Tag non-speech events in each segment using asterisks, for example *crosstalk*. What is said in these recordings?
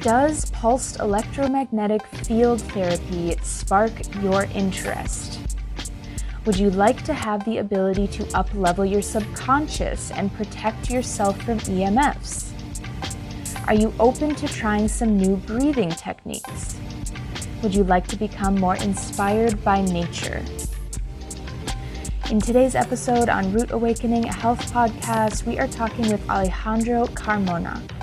Does pulsed electromagnetic field therapy spark your interest? Would you like to have the ability to uplevel your subconscious and protect yourself from EMFs? Are you open to trying some new breathing techniques? Would you like to become more inspired by nature? In today's episode on Root Awakening, a health podcast, we are talking with Alejandro Carmona.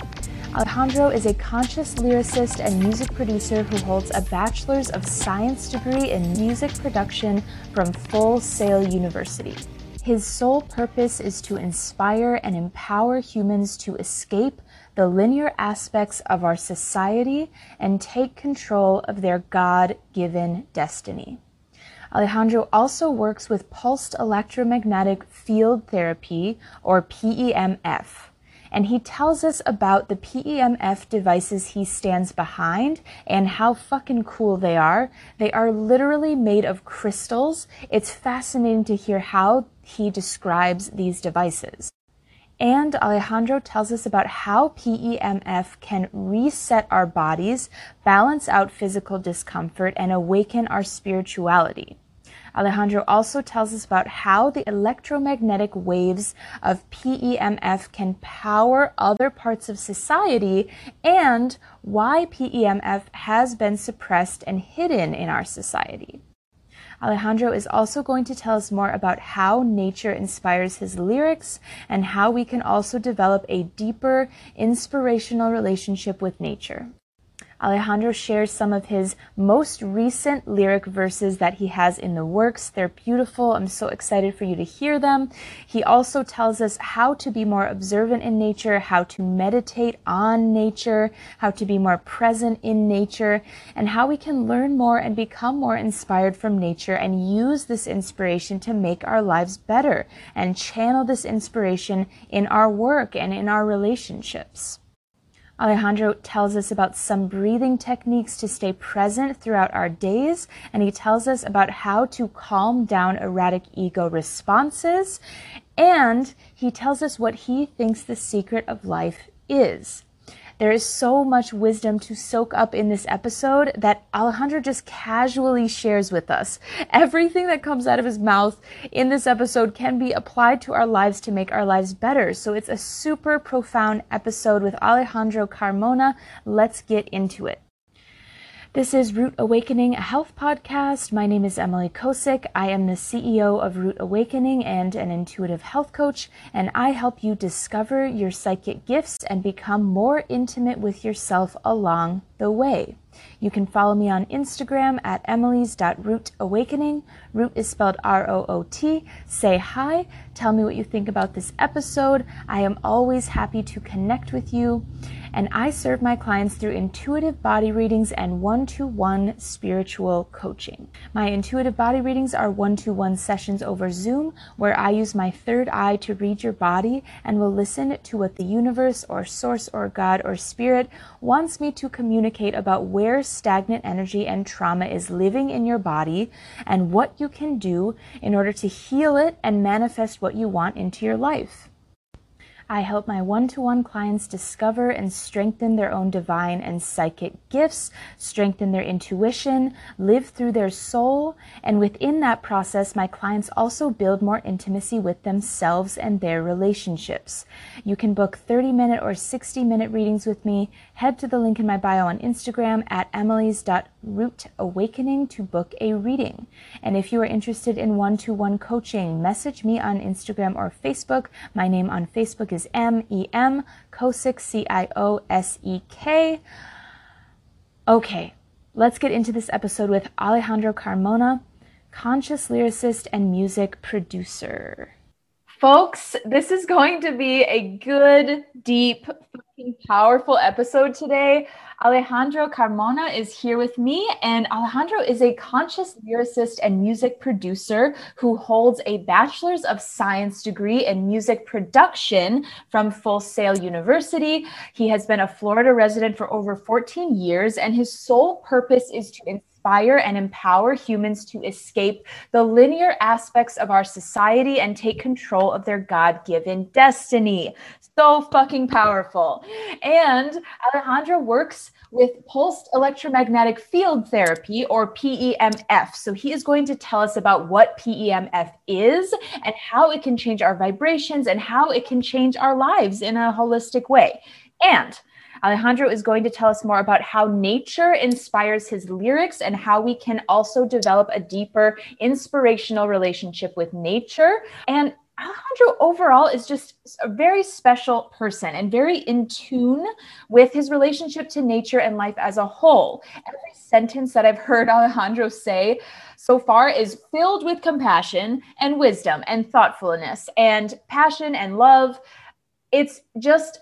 Alejandro is a conscious lyricist and music producer who holds a Bachelor's of Science degree in music production from Full Sail University. His sole purpose is to inspire and empower humans to escape the linear aspects of our society and take control of their God given destiny. Alejandro also works with pulsed electromagnetic field therapy, or PEMF and he tells us about the PEMF devices he stands behind and how fucking cool they are. They are literally made of crystals. It's fascinating to hear how he describes these devices. And Alejandro tells us about how PEMF can reset our bodies, balance out physical discomfort, and awaken our spirituality. Alejandro also tells us about how the electromagnetic waves of PEMF can power other parts of society and why PEMF has been suppressed and hidden in our society. Alejandro is also going to tell us more about how nature inspires his lyrics and how we can also develop a deeper inspirational relationship with nature. Alejandro shares some of his most recent lyric verses that he has in the works. They're beautiful. I'm so excited for you to hear them. He also tells us how to be more observant in nature, how to meditate on nature, how to be more present in nature, and how we can learn more and become more inspired from nature and use this inspiration to make our lives better and channel this inspiration in our work and in our relationships. Alejandro tells us about some breathing techniques to stay present throughout our days, and he tells us about how to calm down erratic ego responses, and he tells us what he thinks the secret of life is. There is so much wisdom to soak up in this episode that Alejandro just casually shares with us. Everything that comes out of his mouth in this episode can be applied to our lives to make our lives better. So it's a super profound episode with Alejandro Carmona. Let's get into it. This is Root Awakening, a health podcast. My name is Emily Ciosek. I am the CEO of Root Awakening and an intuitive health coach, and I help you discover your psychic gifts and become more intimate with yourself along the way. You can follow me on Instagram at emily's.rootawakening. Root is spelled R O O T. Say hi. Tell me what you think about this episode. I am always happy to connect with you and I serve my clients through intuitive body readings and one to one spiritual coaching. My intuitive body readings are one to one sessions over Zoom where I use my third eye to read your body and will listen to what the universe or source or God or spirit wants me to communicate about where stagnant energy and trauma is living in your body and what you can do in order to heal it and manifest what you want into your life. I help my one to one clients discover and strengthen their own divine and psychic gifts, strengthen their intuition, live through their soul, and within that process, my clients also build more intimacy with themselves and their relationships. You can book 30 minute or 60 minute readings with me. Head to the link in my bio on Instagram at emily's.rootawakening to book a reading. And if you are interested in one to one coaching, message me on Instagram or Facebook. My name on Facebook is M E M, Ciosek, C I O S E K. Okay, let's get into this episode with Alejandro Carmona, conscious lyricist and music producer. Folks, this is going to be a good, deep, powerful episode today. Alejandro Carmona is here with me, and Alejandro is a conscious lyricist and music producer who holds a Bachelor's of Science degree in music production from Full Sail University. He has been a Florida resident for over 14 years, and his sole purpose is to inspire and empower humans to escape the linear aspects of our society and take control of their God given destiny. So fucking powerful. And Alejandro works with pulsed electromagnetic field therapy or PEMF. So he is going to tell us about what PEMF is and how it can change our vibrations and how it can change our lives in a holistic way. And Alejandro is going to tell us more about how nature inspires his lyrics and how we can also develop a deeper inspirational relationship with nature. And Alejandro overall is just a very special person and very in tune with his relationship to nature and life as a whole. Every sentence that I've heard Alejandro say so far is filled with compassion and wisdom and thoughtfulness and passion and love. It's just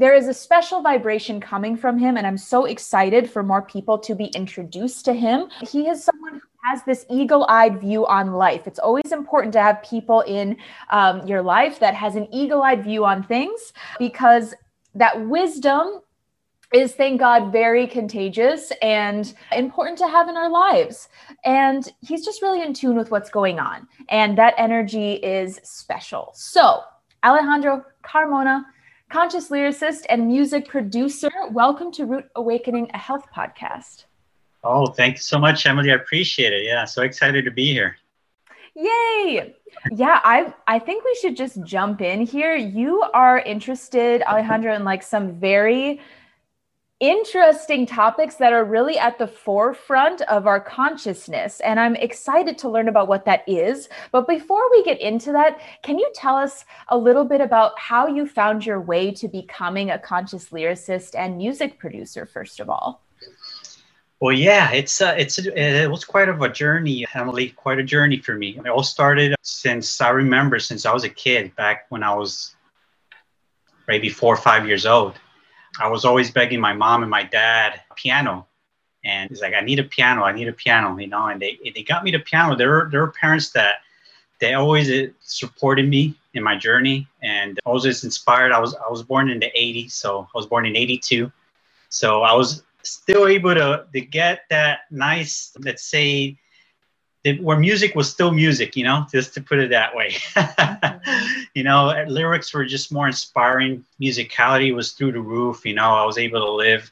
there is a special vibration coming from him and i'm so excited for more people to be introduced to him. He is someone who has this eagle-eyed view on life. It's always important to have people in um, your life that has an eagle-eyed view on things because that wisdom is thank god very contagious and important to have in our lives. And he's just really in tune with what's going on and that energy is special. So alejandro carmona conscious lyricist and music producer. Welcome to Root Awakening, a health podcast. Oh, thank you so much, Emily. I appreciate it. Yeah, so excited to be here. Yay! Yeah, I I think we should just jump in here. You are interested, Alejandro, in like some very interesting topics that are really at the forefront of our consciousness. And I'm excited to learn about what that is. But before we get into that, can you tell us a little bit about how you found your way to becoming a conscious lyricist and music producer, first of all? Well, yeah, it's uh, it's it was quite of a journey, Emily. Quite a journey for me. It all started since I remember, since I was a kid, back when I was maybe four or five years old I was always begging my mom and my dad piano. And he's like, I need a piano. I need a piano, you know. And they, they got me the piano. There were, there were parents that they always supported me in my journey and I was just inspired. I was I was born in the 80s, so I was born in 82. So I was still able to, to get that nice, let's say, where music was still music, you know, just to put it that way. *laughs* You know, lyrics were just more inspiring. Musicality was through the roof. You know, I was able to live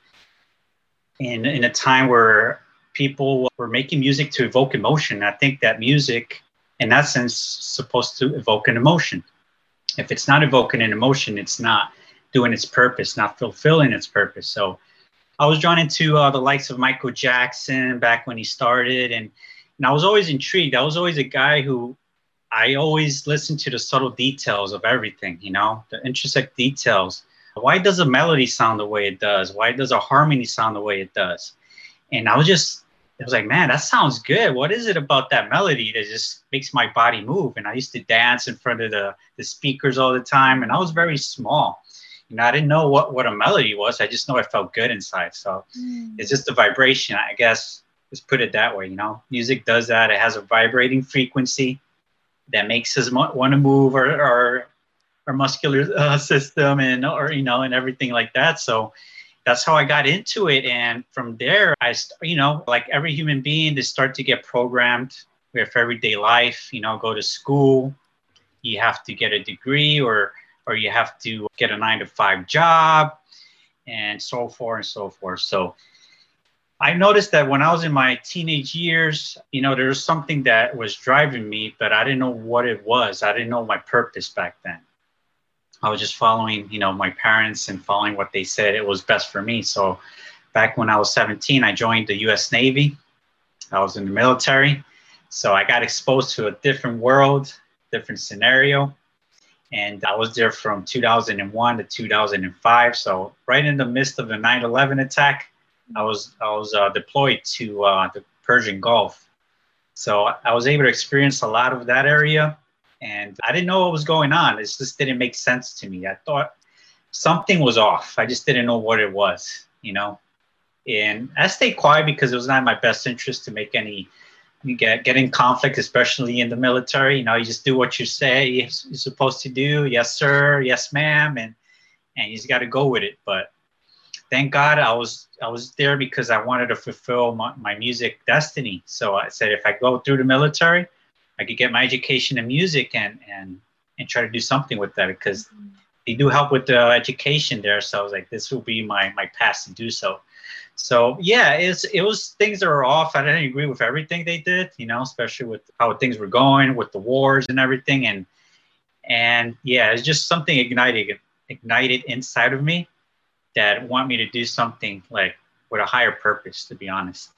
in in a time where people were making music to evoke emotion. I think that music, in that sense, supposed to evoke an emotion. If it's not evoking an emotion, it's not doing its purpose, not fulfilling its purpose. So, I was drawn into uh, the likes of Michael Jackson back when he started, and and I was always intrigued. I was always a guy who I always listen to the subtle details of everything, you know, the intersect details. Why does a melody sound the way it does? Why does a harmony sound the way it does? And I was just, I was like, man, that sounds good. What is it about that melody that just makes my body move? And I used to dance in front of the, the speakers all the time. And I was very small. You know, I didn't know what, what a melody was. I just know I felt good inside. So mm. it's just the vibration. I guess Let's put it that way. You know, music does that. It has a vibrating frequency that makes us want to move our, our, our muscular uh, *laughs* system and or you know and everything like that. So that's how I got into it. And from there, I you know like every human being, they start to get programmed with everyday life. You know, go to school. You have to get a degree or or you have to get a nine to five job and so forth and so forth. So I noticed that when I was in my teenage years, you know, there was something that was driving me, but I didn't know what it was. I didn't know my purpose back then. I was just following, you know, my parents and following what they said it was best for me. So back when I was 17, I joined the US Navy. I was in the military. So I got exposed to a different world, different scenario. And I was there from 2001 to 2005. So right in the midst of the 9 11 attack, I was I was uh, deployed to uh, the Persian Gulf, so I was able to experience a lot of that area, and I didn't know what was going on. It just didn't make sense to me. I thought something was off. I just didn't know what it was, you know. And I stayed quiet because it was not in my best interest to make any get get in conflict, especially in the military. You know, you just do what you say you're supposed to do. Yes, sir. Yes, ma'am. And and you just got to go with it. But thank God I was I was there because I wanted to fulfill my, my music destiny. So I said if I go through the military, I could get my education in music and and and try to do something with that because mm-hmm. they do help with the education there. So I was like, this will be my my path to do so. So yeah, it's it was things that were off. I didn't agree with everything they did, you know, especially with how things were going with the wars and everything. And and yeah, it's just something ignited ignited inside of me that want me to do something like with a higher purpose, to be honest.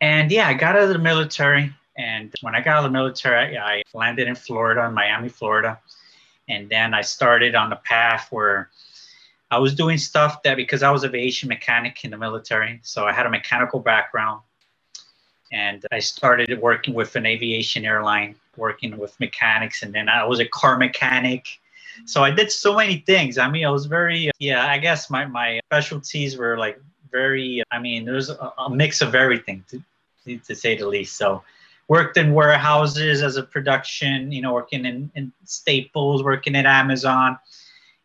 And yeah, I got out of the military. And when I got out of the military, I landed in Florida, in Miami, Florida. And then I started on the path where I was doing stuff that because I was an aviation mechanic in the military, so I had a mechanical background. And I started working with an aviation airline, working with mechanics. And then I was a car mechanic. So I did so many things. I mean, I was very, yeah, I guess my, my specialties were like very, I mean, there was a, a mix of everything to, to say the least. So worked in warehouses as a production, you know, working in, in Staples, working at Amazon.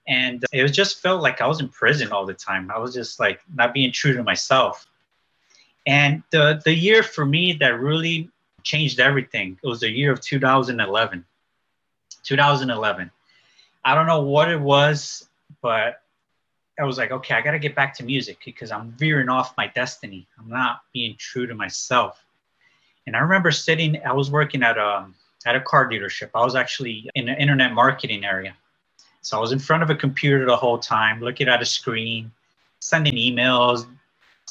And it was just felt like I was in prison all the time. I was just like not being true to myself. And the, the year for me that really changed everything, it was the year of 2011. 2011. I don't know what it was, but I was like, okay, I got to get back to music because I'm veering off my destiny. I'm not being true to myself. And I remember sitting, I was working at a, at a car dealership. I was actually in the internet marketing area. So I was in front of a computer the whole time, looking at a screen, sending emails.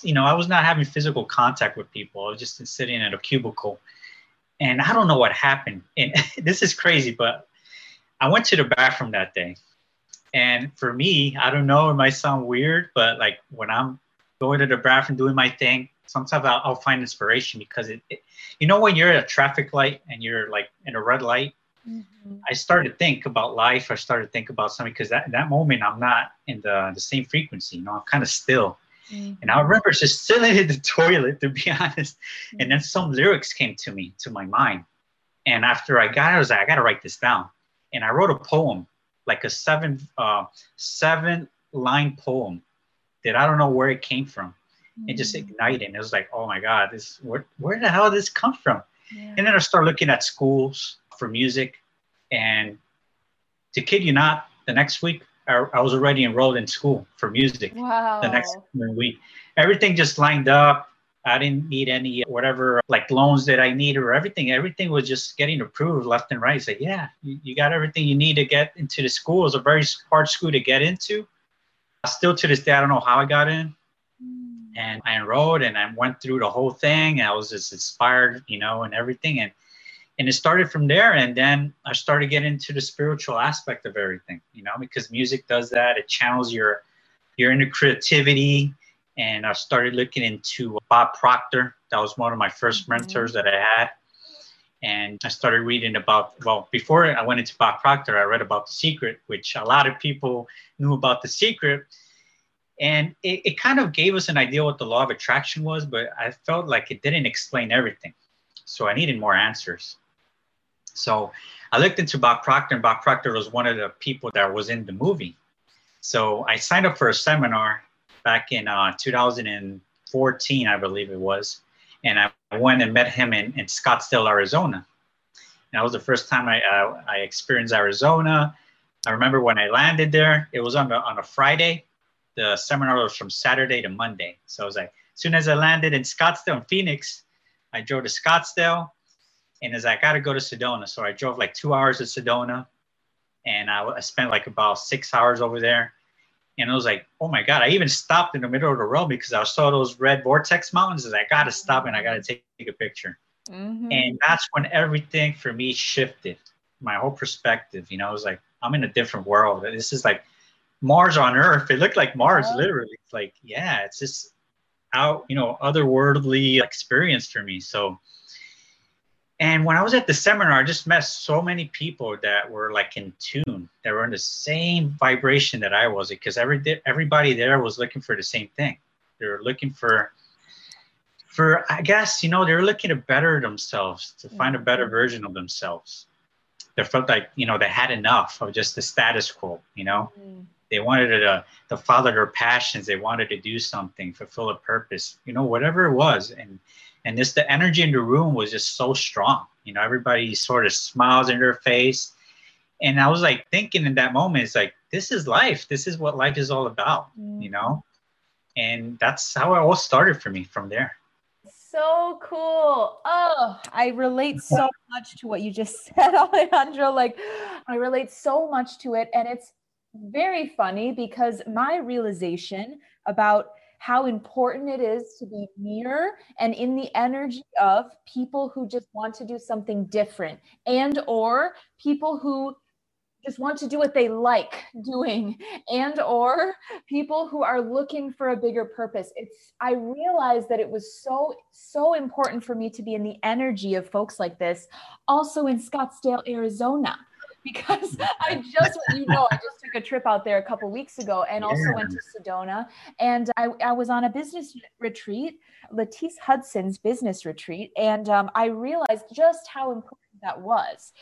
You know, I was not having physical contact with people. I was just sitting in a cubicle. And I don't know what happened. And *laughs* this is crazy, but I went to the bathroom that day. And for me, I don't know, it might sound weird, but like when I'm going to the bathroom doing my thing, sometimes I'll, I'll find inspiration because it, it, you know, when you're at a traffic light and you're like in a red light, mm-hmm. I started to think about life. I started to think about something because that, that moment I'm not in the, the same frequency, you know, I'm kind of still. Mm-hmm. And I remember just sitting in the *laughs* toilet, to be honest. Mm-hmm. And then some lyrics came to me, to my mind. And after I got it, I was like, I got to write this down. And I wrote a poem, like a seven, uh, seven line poem that I don't know where it came from mm-hmm. and just mm. igniting. It was like, oh my God, this where, where the hell did this come from? Yeah. And then I started looking at schools for music. And to kid you not, the next week I, I was already enrolled in school for music. Wow. The next week, everything just lined up. I didn't need any uh, whatever like loans that I needed or everything. Everything was just getting approved left and right. Say, yeah, you, you got everything you need to get into the school. It was a very hard school to get into. Still to this day, I don't know how I got in mm. and I enrolled and I went through the whole thing. I was just inspired, you know, and everything. And and it started from there. And then I started getting into the spiritual aspect of everything, you know, because music does that. It channels your your inner creativity. And I started looking into Bob Proctor. That was one of my first mm-hmm. mentors that I had. And I started reading about, well, before I went into Bob Proctor, I read about The Secret, which a lot of people knew about The Secret and it, it kind of gave us an idea what the law of attraction was but i felt like it didn't explain everything so i needed more answers so i looked into bob proctor and bob proctor was one of the people that was in the movie so i signed up for a seminar back in uh, 2014 i believe it was. And i went and met him in, in scottsdale arizona. And that was the first time i, uh, I experienced arizona. I remember when i landed there it was on, the, on a friday. The seminar was from Saturday to Monday. So I was like, as soon as I landed in Scottsdale, Phoenix, I drove to Scottsdale, and as I got to go to Sedona, so I drove like two hours to Sedona, and I, I spent like about six hours over there. And I was like, oh my God, I even stopped in the middle of the road because I saw those red vortex mountains. And I got to stop and I got to take, take, a picture. Mm-hmm. And that's when everything for me shifted, my whole perspective. You know, I was like, I'm in a different world. This is like Mars on Earth. It looked like Mars, oh. literally. It's like, yeah, it's just out, you know, otherworldly experience for me. So, and when I was at the seminar, I just met so many people that were like in tune, that were in the same vibration that I was, because every everybody there was looking for the same thing. They were looking for, for I guess you know, they were looking to better themselves, to find a better version of themselves. They felt like you know they had enough of just the status quo, you know. Mm they wanted to, to follow their passions they wanted to do something fulfill a purpose you know whatever it was and and this the energy in the room was just so strong you know everybody sort of smiles in their face and i was like thinking in that moment it's like this is life this is what life is all about mm. you know and that's how it all started for me from there so cool. Oh, I relate so *laughs* much to what you just *laughs* said, Alejandro. Like, I relate so much to it. And it's very funny because my realization about how important it is to be near and in the energy of people who just want to do something different and or people who just want to do what they like *laughs* doing and or people who are looking for a bigger purpose. It's i realized that it was so so important for me to be in the energy of folks like this. Also in scottsdale arizona because *laughs* I just, you know, I just took a trip out there a couple weeks ago and yeah. also went to Sedona. And I, I was on a business retreat, Latisse Hudson's business retreat. And um, I realized just how important that was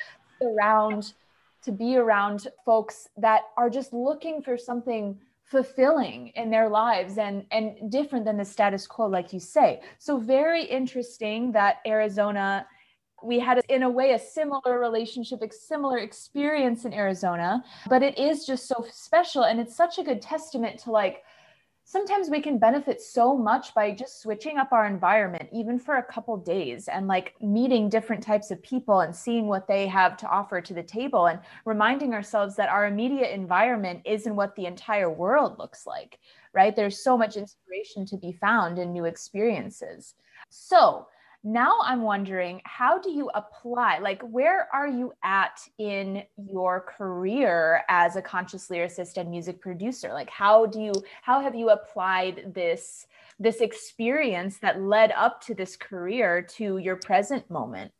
around to be around folks that are just looking for something fulfilling in their lives and and different than the status quo like you say so very interesting that arizona we had in a way a similar relationship a similar experience in arizona but it is just so special and it's such a good testament to like sometimes we can benefit so much by just switching up our environment even for a couple days and like meeting different types of people and seeing what they have to offer to the table and reminding ourselves that our immediate environment isn't what the entire world looks like right? There's so much inspiration to be found in new experiences. So now i'm wondering how do you apply like where are you at in your career as a conscious lyricist and music producer? Like how do you how have you applied this this experience that led up to this career to your present moment?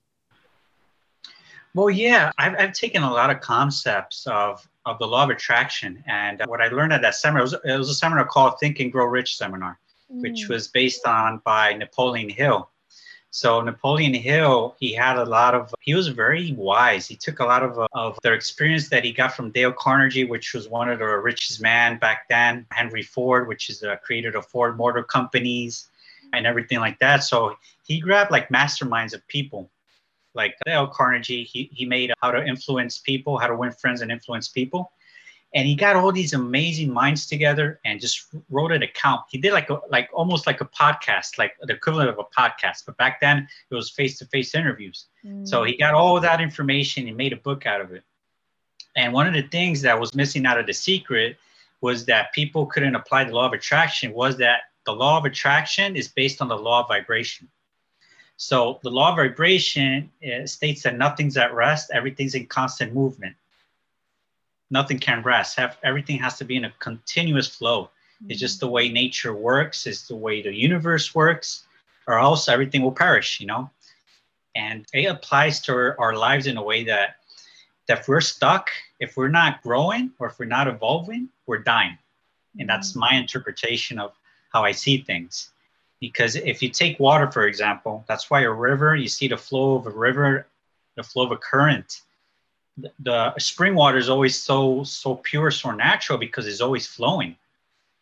Well yeah i've, I've taken a lot of concepts of of the law of attraction and what i learned at that seminar it was, it was a seminar called think and grow rich seminar mm. which was based on by napoleon hill so Napoleon Hill, he had a lot of, he was very wise. He took a lot of, uh, of their experience that he got from Dale Carnegie, which was one of the richest man back then, Henry Ford, which is the creator of Ford Motor Companies and everything like that. So he grabbed like masterminds of people like Dale Carnegie. He, he made how to influence people, how to win friends and influence people and he got all these amazing minds together and just wrote an account. He did like a, like almost like a podcast, like the equivalent of a podcast, but back then it was face to face interviews. Mm. So he got all that information and made a book out of it. And one of the things that was missing out of the secret was that people couldn't apply the law of attraction. Was that the law of attraction is based on the law of vibration. So the law of vibration uh, states that nothing's at rest, everything's in constant movement nothing can rest. Have everything has to be in a continuous flow. Mm-hmm. It's just the way nature works. It's the way the universe works, or else everything will perish. You know, and it applies to our, our lives in a way that that if we're stuck, if we're not growing, or if we're not evolving, we're dying. And that's mm-hmm. my interpretation of how I see things. Because if you take water, for example, that's why a river, you see the flow of a river, the flow of a current the spring water is always so so pure, so natural because it's always flowing.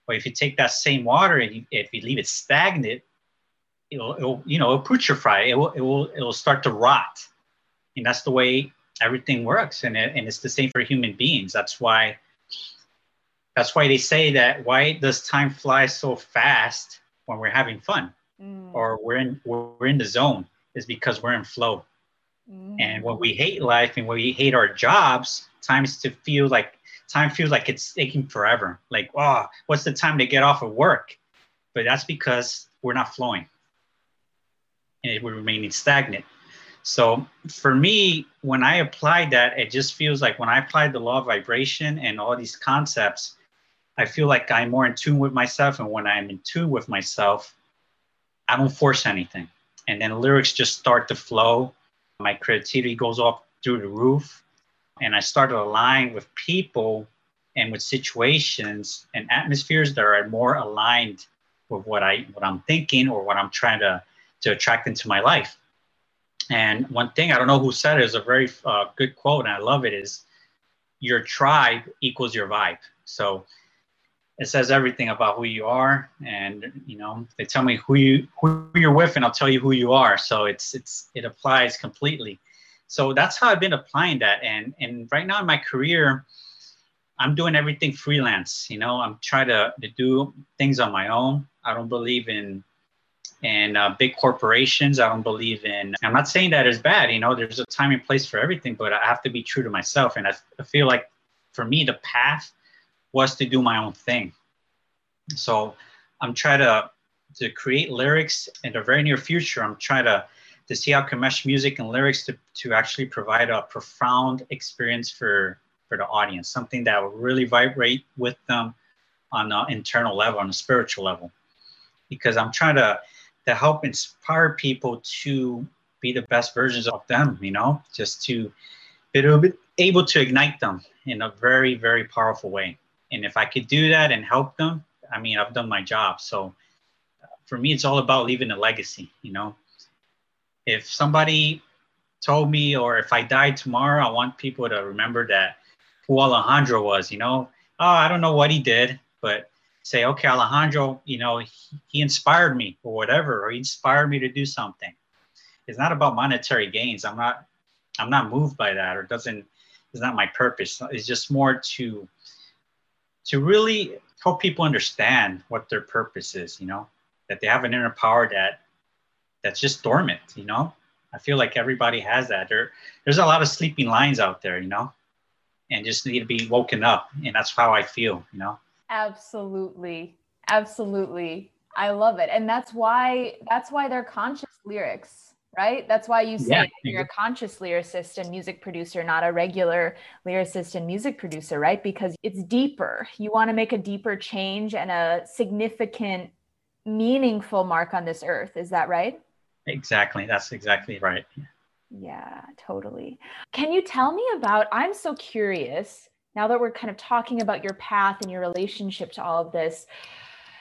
But if you take that same water and you, if you leave it stagnant, it'll, it'll you know it'll putrefy. It will it will it will start to rot, and that's the way everything works. And it, and it's the same for human beings. That's why that's why they say that why does time fly so fast when we're having fun mm. or we're in we're in the zone is because we're in flow Mm. And when we hate life and when we hate our jobs, times to feel like time feels like it's taking forever. Like, oh, what's the time to get off of work? But that's because we're not flowing and we're remaining stagnant. So for me, when I applied that, it just feels like when I applied the law of vibration and all these concepts, I feel like I'm more in tune with myself. And when I'm in tune with myself, I don't force anything. And then lyrics just start to flow my creativity goes up through the roof. And I started aligning with people and with situations and atmospheres that are more aligned with what I what I'm thinking or what I'm trying to to attract into my life. And one thing I don't know who said it is a very uh, good quote, and I love it. Is your tribe equals your vibe. So it says everything about who you are, and you know they tell me who you who you're with, and I'll tell you who you are. So it's it's it applies completely. So that's how I've been applying that, and and right now in my career, I'm doing everything freelance. You know, I'm trying to, to do things on my own. I don't believe in in uh, big corporations. I don't believe in. I'm not saying that is bad. You know, there's a time and place for everything, but I have to be true to myself. And I feel like for me, the path was to do my own thing. So I'm trying to to create lyrics in the very near future. I'm trying to to see how can mesh music and lyrics to, to actually provide a profound experience for for the audience, something that will really vibrate with them on an internal level, on a spiritual level. Because I'm trying to to help inspire people to be the best versions of them, you know, just to be able to ignite them in a very, very powerful way. And if I could do that and help them, I mean, I've done my job. So uh, for me, it's all about leaving a legacy, you know. If somebody told me, or if I die tomorrow, I want people to remember that who Alejandro was, you know. Oh, I don't know what he did, but say, okay, Alejandro, you know, he, he inspired me or whatever, or he inspired me to do something. It's not about monetary gains. I'm not, I'm not moved by that, or doesn't, it's not my purpose. It's just more to, to really help people understand what their purpose is. You know, that they have an inner power that, that's just dormant. You know, I feel like everybody has that. There, there's a lot of sleeping lines out there. You know, and just need to be woken up, and that's how I feel. You know. Absolutely. Absolutely. I love it. And that's why that's why they're conscious lyrics, right? That's why you say yeah. you're a conscious lyricist and music producer, not a regular lyricist and music producer, right? Because it's deeper. You want to make a deeper change and a significant meaningful mark on this earth. Is that right? Exactly. That's exactly right. Yeah, totally. Can you tell me about I'm so curious now that we're kind of talking about your path and your relationship to all of this,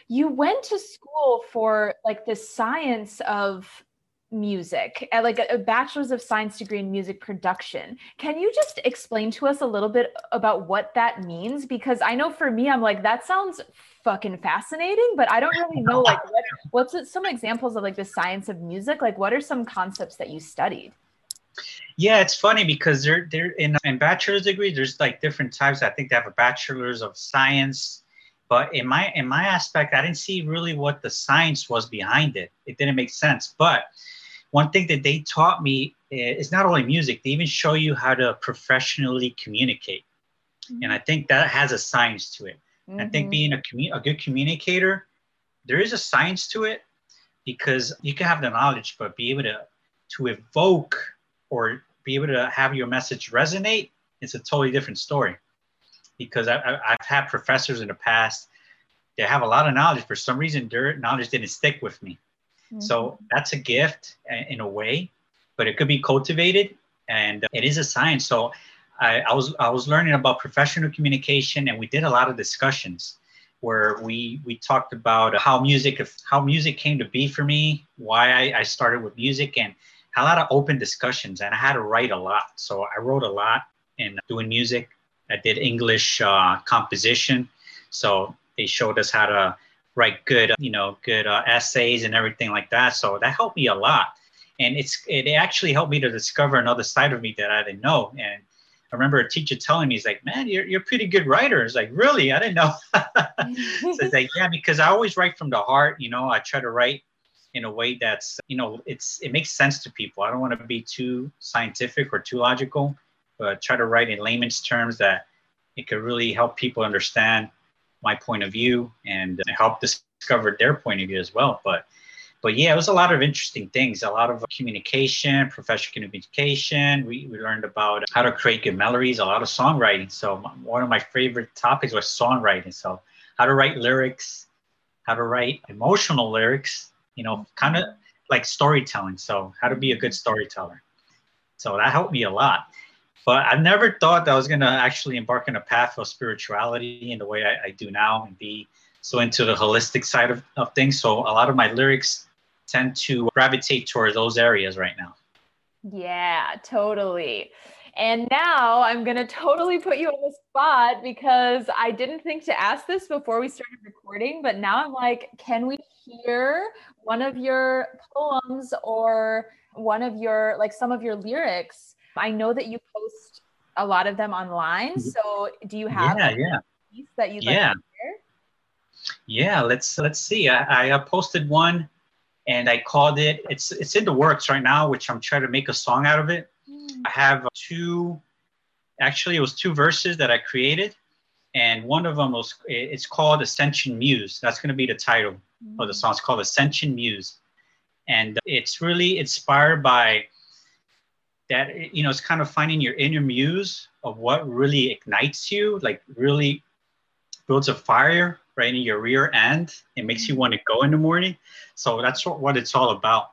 you went to school for like the science of music at like a, bachelor's of science degree in music production can you just explain to us a little bit about what that means because i know for me i'm like that sounds fucking fascinating but i don't really know *laughs* like what, what's it, some examples of like the science of music like what are some concepts that you studied yeah, it's funny because they're they're in in bachelor's degree. There's like different types. I think they have a bachelor's of science, but in my in my aspect, I didn't see really what the science was behind it. It didn't make sense. But one thing that they taught me is not only music. They even show you how to professionally communicate, mm-hmm. and I think that has a science to it. Mm-hmm. I think mm-hmm. being a commu- a good communicator, there is a science to it because you can have the knowledge, but be able to to evoke or be able to have your message resonate, it's a totally different story. Because I, have had professors in the past that have a lot of knowledge. For some reason, their knowledge didn't stick with me. Mm-hmm. So that's a gift in a way, but it could be cultivated, and it is a science. So I, I was I was learning about professional communication, and we did a lot of discussions where we we talked about how music how music came to be for me, why I, I started with music, and a lot of open discussions and I had to write a lot. So I wrote a lot in doing music. I did English uh, composition. So they showed us how to write good, you know, good uh, essays and everything like that. So that helped me a lot. And it's it actually helped me to discover another side of me that I didn't know. And I remember a teacher telling me, he's like, man, you're, you're pretty good writer. It's like, really? I didn't know. *laughs* so it's like, yeah, because I always write from the heart. You know, I try to write in a way that's you know it's it makes sense to people. I don't want to be too scientific or too logical, but try to write in layman's terms that it could really help people understand my point of view and help discover their point of view as well. But but yeah, it was a lot of interesting things, a lot of communication, professional communication. We, we learned about how to create good melodies, a lot of songwriting. So one of my favorite topics was songwriting. So how to write lyrics, how to write emotional lyrics, you know, kind of like storytelling. So how to be a good storyteller. So that helped me a lot. But I never thought that I was going to actually embark on a path of spirituality in the way I, I, do now and be so into the holistic side of, of things. So a lot of my lyrics tend to gravitate towards those areas right now. Yeah, totally. And now I'm going to totally put you on the spot because I didn't think to ask this before we started recording, but now I'm like, can we hear one of your poems or one of your, like some of your lyrics? I know that you post a lot of them online. Mm-hmm. So do you have yeah, yeah. piece that you'd yeah. like to share? Yeah, let's let's see. I, I posted one and I called it it's it's in the works right now, which I'm trying to make a song out of it. Mm. I have two actually it was two verses that I created and one of them was it's called Ascension Muse. That's going to be the title mm. of the song. It's called Ascension Muse, and it's really inspired by that. You know, it's kind of finding your inner muse of what really ignites you, like really builds a fire right in your rear end. It makes you mm. want to go in the morning. So that's what, what it's all about.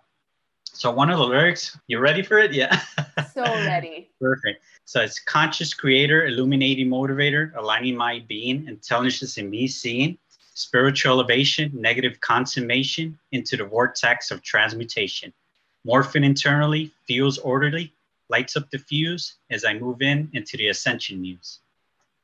So one of the lyrics, you ready for it? Yeah. *laughs* So ready. Perfect. So it's conscious creator, illuminating motivator, aligning my being, intelligence in me seeing, spiritual elevation, negative consummation into the vortex of transmutation. Morphing internally, feels orderly, lights up the fuse as I move in into the ascension muse.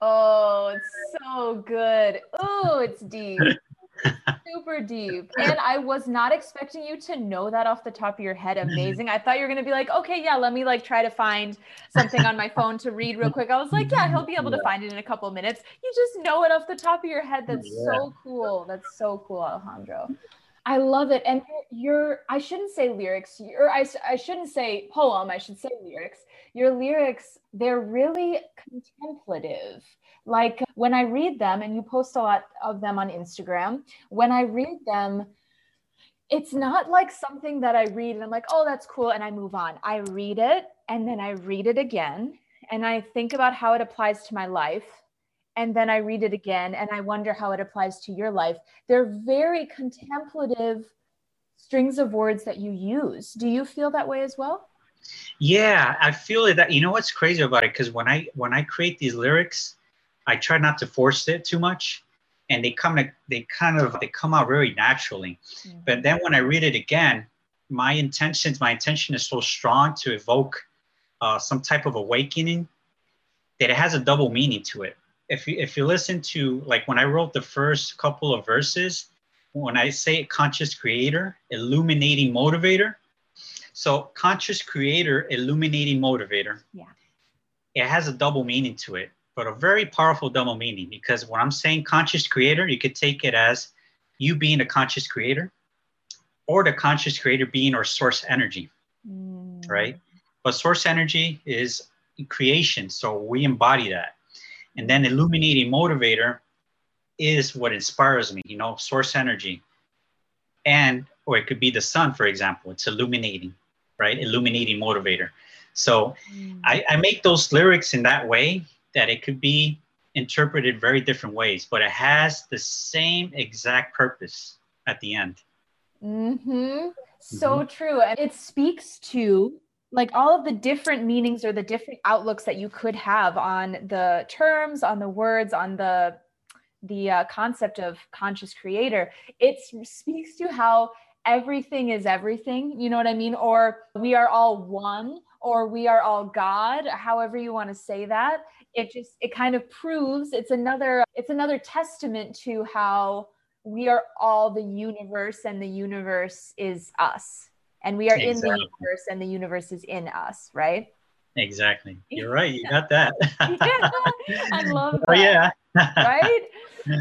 Oh, it's so good. Oh, it's deep. *laughs* Super deep. And I was not expecting you to know that off the top of your head. Amazing. I thought you were going to be like, okay, yeah, let me like try to find something on my phone to read real quick. I was like, yeah, he'll be able to find it in a couple minutes. You just know it off the top of your head. That's yeah. so cool. That's so cool, Alejandro. I love it. And your, I shouldn't say lyrics, or I, I shouldn't say poem, I should say lyrics. Your lyrics, they're really contemplative. Like when I read them, and you post a lot of them on Instagram, when I read them, it's not like something that I read and I'm like, oh, that's cool, and I move on. I read it and then I read it again and I think about how it applies to my life. And then I read it again and I wonder how it applies to your life. They're very contemplative strings of words that you use. Do you feel that way as well? Yeah, I feel that. You know what's crazy about it? Because when I when I create these lyrics, I try not to force it too much, and they come they kind of they come out very naturally. Mm-hmm. But then when I read it again, my intentions my intention is so strong to evoke uh, some type of awakening that it has a double meaning to it. If you if you listen to like when I wrote the first couple of verses, when I say conscious creator, illuminating motivator. So conscious creator, illuminating motivator. Yeah. It has a double meaning to it but a very powerful double meaning because when I'm saying conscious creator, you could take it as you being a conscious creator or the conscious creator being or source energy, mm. right? But source energy is creation, so we embody that. And then illuminating motivator is what inspires me, you know, source energy. And, or it could be the sun, for example, it's illuminating, right? Illuminating motivator. So mm. I, I make those lyrics in that way that it could be interpreted very different ways, but it has the same exact purpose at the end. Mm-hmm. So mm-hmm. true. And it speaks to like all of the different meanings or the different outlooks that you could have on the terms, on the words, on the the uh, concept of conscious creator. It speaks to how everything is everything. You know what I mean? Or we are all one or we are all God, however you want to say that it just it kind of proves it's another it's another testament to how we are all the universe and the universe is us and we are exactly. in the universe and the universe is in us right? Exactly. You're right. You got that. *laughs* Yeah, i love that *laughs* oh yeah. *laughs* right?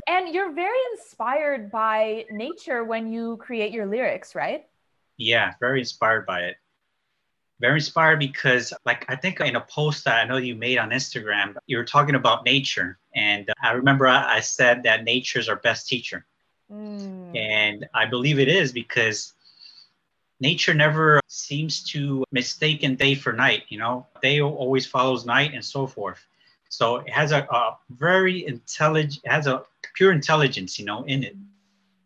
And you're very inspired by nature when you create your lyrics right? Yeah very inspired by it. Very inspired because like i think in a post that i know you made on instagram you were talking about nature. And i remember i, said that nature is our best teacher. Mm. and i believe it is because nature never seems to mistake in day for night you know? Day always follows night and so forth. So it has a, a very intelligent has a pure intelligence you know in it.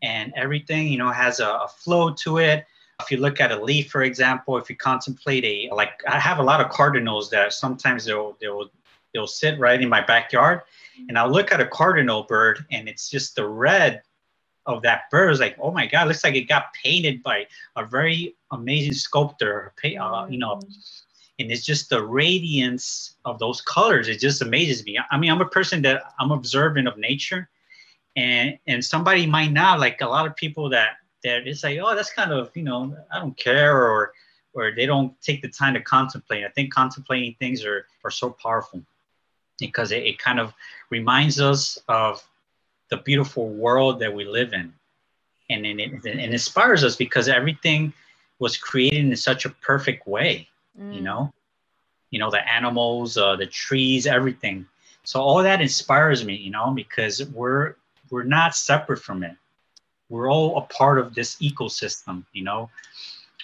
And everything you know has a, a flow to it. If you look at a leaf, for example, if you contemplate a like I have a lot of cardinals that sometimes they'll they'll they'll sit right in my backyard, and I'll look at a cardinal bird and it's just the red of that bird is like, oh my god, looks like it got painted by a very amazing sculptor, uh, you know. And it's just the radiance of those colors. It just amazes me. I mean, I'm a person that I'm observant of nature, and and somebody might not like a lot of people that that it's like, oh, that's kind of, you know, I don't care, or or they don't take the time to contemplate. I think contemplating things are are so powerful. because it, it kind of reminds us of the beautiful world that we live in. And, and it, it inspires us because everything was created in such a perfect way, mm. you know? You know, the animals, uh, the trees, everything. So all that inspires me, you know, because we're we're not separate from it. We're all a part of this ecosystem, you know.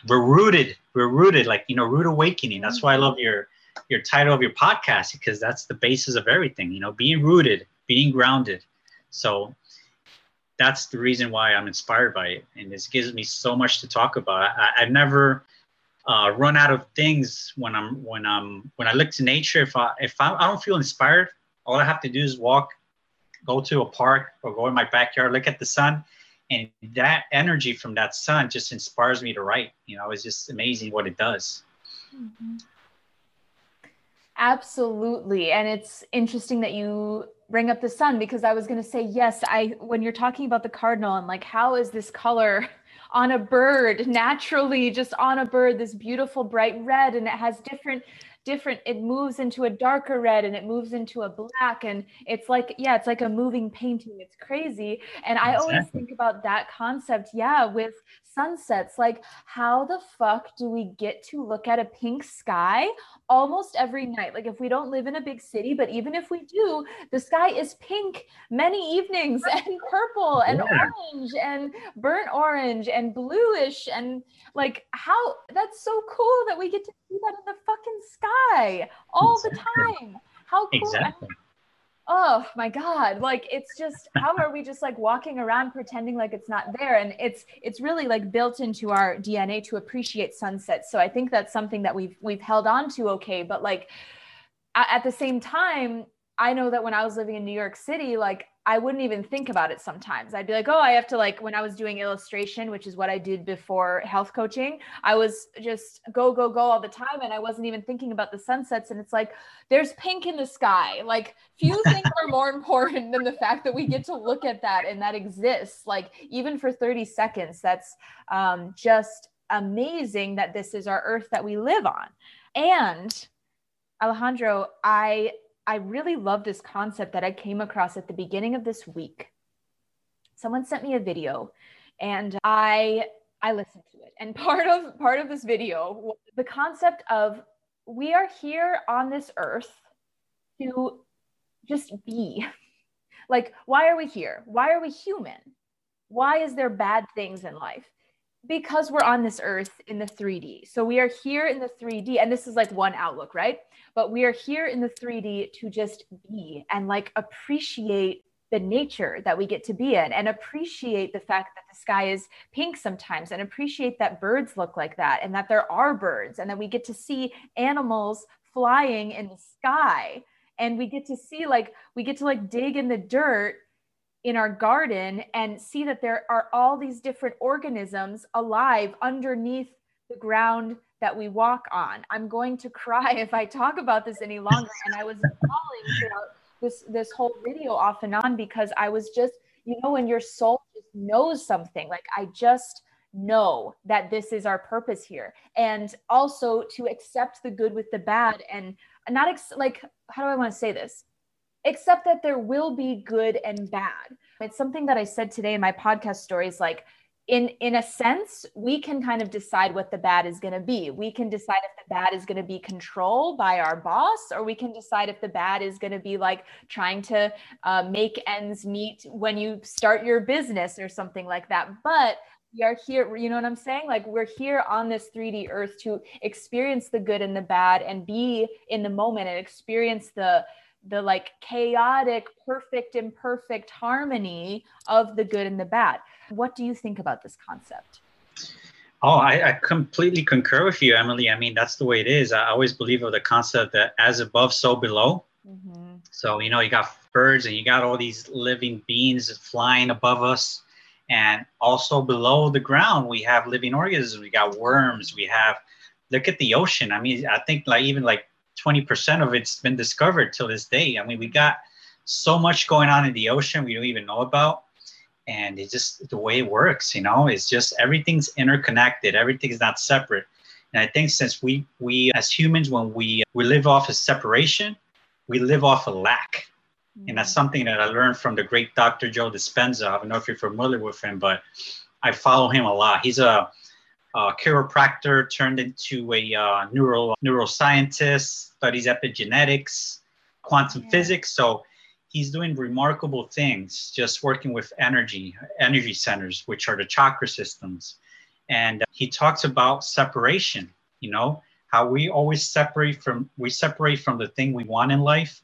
We're rooted. We're rooted, like you know, root awakening. That's why I love your your title of your podcast because that's the basis of everything. You know, being rooted, being grounded. So that's the reason why I'm inspired by it, and this gives me so much to talk about. I, have never uh, run out of things when I'm when I'm when I look to nature. If I if I, I don't feel inspired, all I have to do is walk, go to a park or go in my backyard, look at the sun, and that energy from that sun just inspires me to write. You know, it's just amazing what it does. Mm-hmm. Absolutely. And it's interesting that you bring up the sun because I was going to say, yes, I, when you're talking about the cardinal and like, how is this color *laughs* on a bird naturally just on a bird, this beautiful bright red, and it has different different it moves into a darker red and it moves into a black and it's like yeah it's like a moving painting. It's crazy. And i always think about that concept yeah with sunsets. Like, how the fuck do we get to look at a pink sky almost every night? Like, if we don't live in a big city, but even if we do, the sky is pink many evenings *laughs* and purple and yeah. orange and burnt orange and bluish. And like, how that's so cool that we get to see that in the fucking sky all the time. How cool. Exactly oh my god like it's just how are we just like walking around pretending like it's not there? And it's it's really like built into our dna to appreciate sunsets. So i think that's something that we've we've held on to okay but like at the same time i know that when i was living in new york city like I wouldn't even think about it sometimes. I'd be like, oh, I have to like when I was doing illustration, which is what I did before health coaching, I was just go, go, go all the time. And I wasn't even thinking about the sunsets. And it's like, there's pink in the sky. Like few *laughs* things are more important than the fact that we get to look at that and that exists. Like even for 30 seconds, that's um, just amazing that this is our earth that we live on. And Alejandro, I I really love this concept that I came across at the beginning of this week. Someone sent me a video and I I listened to it. And *laughs* part of part of this video the concept of we are here on this earth to just be. *laughs* Like why are we here? Why are we human? Why is there bad things in life? Because we're on this earth in the 3D. So we are here in the 3D, and this is like one outlook, right? But we are here in the 3D to just be and like appreciate the nature that we get to be in and appreciate the fact that the sky is pink sometimes and appreciate that birds look like that and that there are birds and that we get to see animals flying in the sky and we get to see like we get to like dig in the dirt in our garden and see that there are all these different organisms alive underneath the ground that we walk on. I'm going to *laughs* cry if I talk about this any longer. And I was falling throughout this this whole video off and on because I was just, you know, when your soul just knows something, like I just know that this is our purpose here. And also to accept the good with the bad and not ex- like, how do I want to say this? Except that there will be good and bad. It's something that I said today in my podcast stories like in in a sense we can kind of decide what the bad is going to be. We can decide if the bad is going to be control by our boss or we can decide if the bad is going to be like trying to uh, make ends meet when you start your business or something like that. But we are here you know what i'm saying? Like we're here on this 3d earth to experience the good and the bad and be in the moment and experience the the like chaotic, perfect, imperfect harmony of the good and the bad. What do you think about this concept? Oh, I, I, completely concur with you, Emily. I mean, that's the way it is. I always believe of the concept that as above, so below. Mm-hmm. So, you know, you got birds and you got all these living beings flying above us. And also below the ground, we have living organisms. We got worms. We have, look at the ocean. I mean, I think like even like 20% of it's been discovered till this day. I mean, we got so much going on in the ocean we don't even know about. And it's just the way it works, you know, it's just everything's interconnected, everything's not separate. And I think since we we as humans, when we we live off of separation, we live off of lack. And that's mm. something that I learned from the great Dr. Joe Dispenza. I don't know if you're familiar with him, but I follow him a lot. He's a, a chiropractor turned into a uh, neuro neuroscientist, studies epigenetics, quantum yeah. physics. So he's doing remarkable things, just working with energy, energy centers, which are the chakra systems. And he talks about separation. You know how we always separate from we separate from the thing we want in life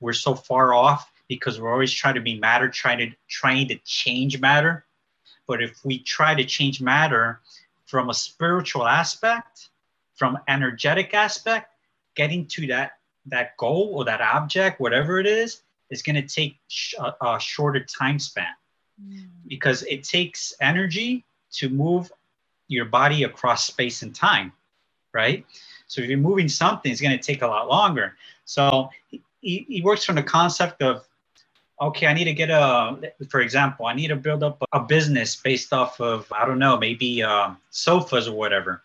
we're so far off because we're always trying to be matter, trying to trying to change matter. But if we try to change matter from a spiritual aspect, from energetic aspect, getting to that that goal or that object, whatever it is, is going to take sh- a, a, shorter time span mm. because it takes energy to move your body across space and time, right? So if you're moving something, it's going to take a lot longer. So he, he works from the concept of okay i need to get a for example i need to build up a business based off of i don't know maybe uh, sofas or whatever.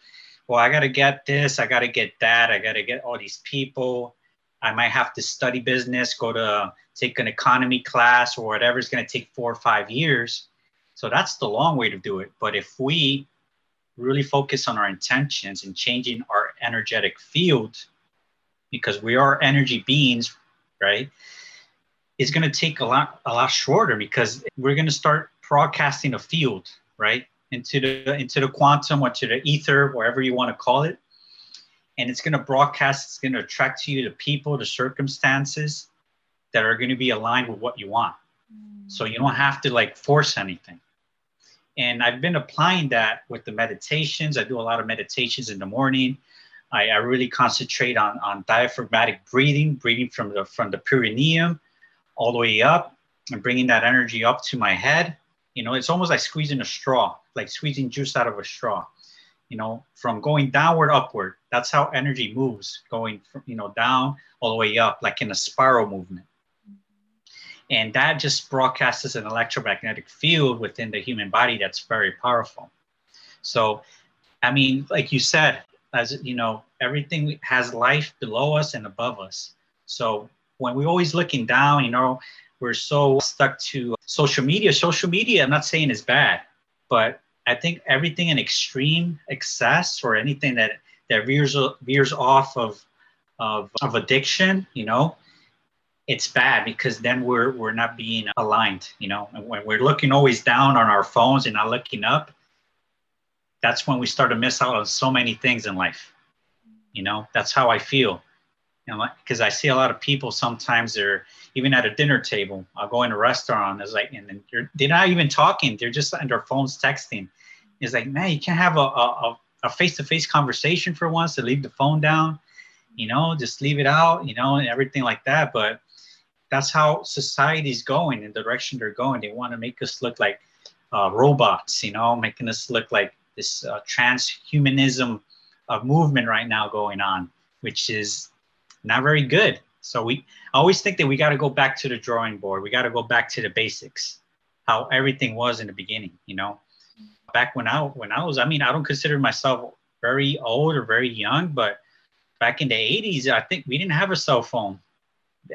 Well i got to get this i got to get that i got to get all these people. I might have to study business go to take an economy class or whatever it's going to take four or five years. So that's the long way to do it. But if we really focus on our intentions and changing our energetic field because we are energy beings right, is going to take a lot a lot shorter because we're going to start broadcasting a field, right, into the into the quantum or to the ether, wherever you want to call it, and it's going to broadcast. It's going to attract to you the people, the circumstances that are going to be aligned with what you want. Mm. So you don't have to like force anything. And I've been applying that with the meditations. I do a lot of meditations in the morning. I, I really concentrate on, on diaphragmatic breathing, breathing from the, from the perineum all the way up and bringing that energy up to my head. You know, it's almost like squeezing a straw, like squeezing juice out of a straw. You know, from going downward, upward. That's how energy moves, going from, you know, down all the way up, like in a spiral movement. And that just broadcasts an electromagnetic field within the human body that's very powerful. So, I mean, like you said, as you know, everything has life below us and above us. So when we're always looking down, you know, we're so stuck to social media. Social media, I'm not saying is bad, but I think everything in extreme excess or anything that that veers veers off of of, of addiction, you know, it's bad because then we're we're not being aligned, you know. When we're looking always down on our phones and not looking up, that's when we start to miss out on so many things in life. You know, that's how I feel. Know, because I see a lot of people sometimes they're even at a dinner table. I'll go in a restaurant, it's like, and they're, they're not even talking, they're just on their phones texting. It's like, man, you can't have a, a, a face-to-face conversation for once to leave the phone down, you know, just leave it out, you know, and everything like that. But that's how society's going in the direction they're going. They want to make us look like uh, robots, you know, making us look like this uh, transhumanism of movement right now going on, which is not very good. So we I always think that we got to go back to the drawing board. We got to go back to the basics, how everything was in the beginning. You know, back when I when I was, I mean, I don't consider myself very old or very young, but back in the 80s, I think we didn't have a cell phone.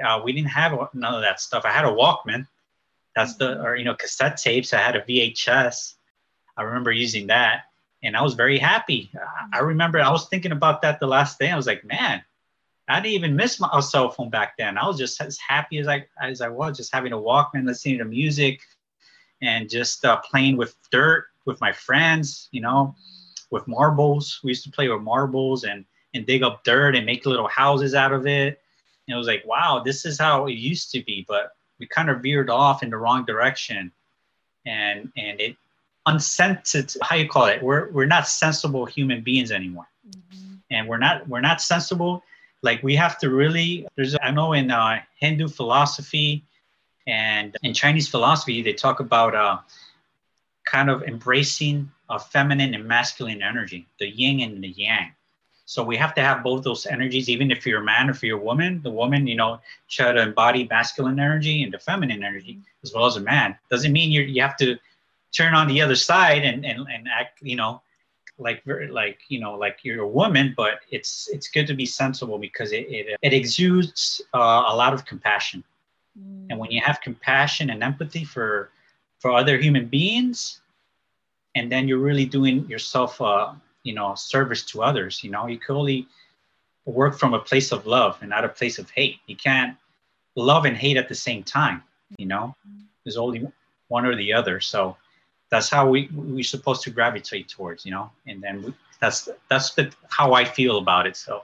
Uh, we didn't have none of that stuff. I had a Walkman. That's the, or, you know, cassette tapes. I had a VHS. I remember using that and I was very happy. I remember I was thinking about that the last day. I was like, man, I didn't even miss my cell phone back then. I was just as happy as I as I was, just having a Walkman, listening to music, and just uh, playing with dirt with my friends. You know, with marbles. We used to play with marbles and and dig up dirt and make little houses out of it. And it was like, wow, this is how it used to be. But we kind of veered off in the wrong direction, and and it unsensitive how you call it we're we're not sensible human beings anymore mm-hmm. and we're not we're not sensible like we have to really there's i know in uh, hindu philosophy and in chinese philosophy they talk about uh, kind of embracing a feminine and masculine energy the yin and the yang. So we have to have both those energies even if you're a man or if you're a woman the woman you know try to embody masculine energy and the feminine energy as well as a man. Doesn't mean you you have to turn on the other side and, and, and act, you know, like very like you know like you're a woman but it's it's good to be sensible because it it, it exudes uh, a lot of compassion mm. and when you have compassion and empathy for for other human beings and then you're really doing yourself uh you know service to others you know you can only work from a place of love and not a place of hate you can't love and hate at the same time you know mm. there's only one or the other so that's how we we're supposed to gravitate towards you know? And then we, that's that's the, how i feel about it so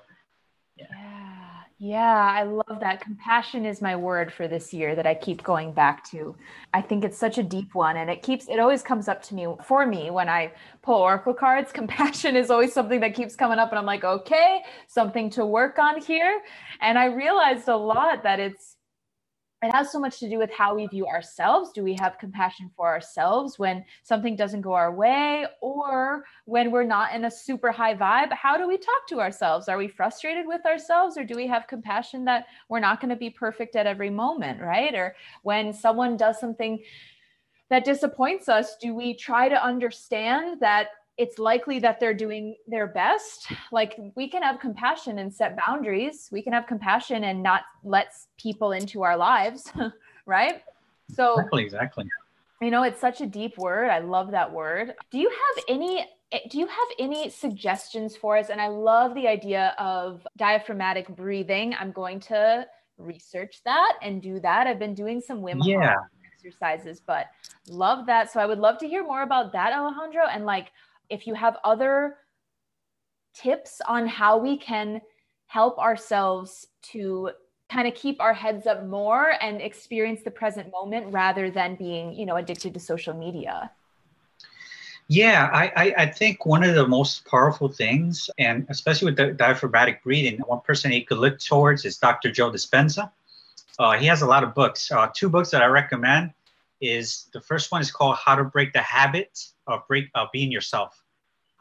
yeah. yeah yeah i love that. Compassion is my word for this year that i keep going back to. I think it's such a deep one and it keeps it always comes up to me for me when i pull oracle cards *laughs* compassion is always something that keeps coming up and i'm like okay something to work on here. And i realized a lot that it's it has so much to do with how we view ourselves. Do we have compassion for ourselves when something doesn't go our way or when we're not in a super high vibe? How do we talk to ourselves? Are we frustrated with ourselves or do we have compassion that we're not going to be perfect at every moment, right? Or when someone does something that disappoints us, do we try to understand that it's likely that they're doing their best. Like we can have compassion and set boundaries. We can have compassion and not let people into our lives, *laughs* right? So exactly, exactly. You know, it's such a deep word. I love that word. Do you have any eh, do you have any suggestions for us? And I love the idea of diaphragmatic breathing. I'm going to research that and do that. I've been doing some Wim yeah. exercises, but love that. So I would love to hear more about that, Alejandro. And like, if you have other tips on how we can help ourselves to kind of keep our heads up more and experience the present moment rather than being you know addicted to social media? Yeah I, I, I think one of the most powerful things and especially with the diaphragmatic breathing one person you could look towards is dr joe dispenza. Uh, he has a lot of books. Uh, two books that i recommend is the first one is called how to break the habit of break of being yourself.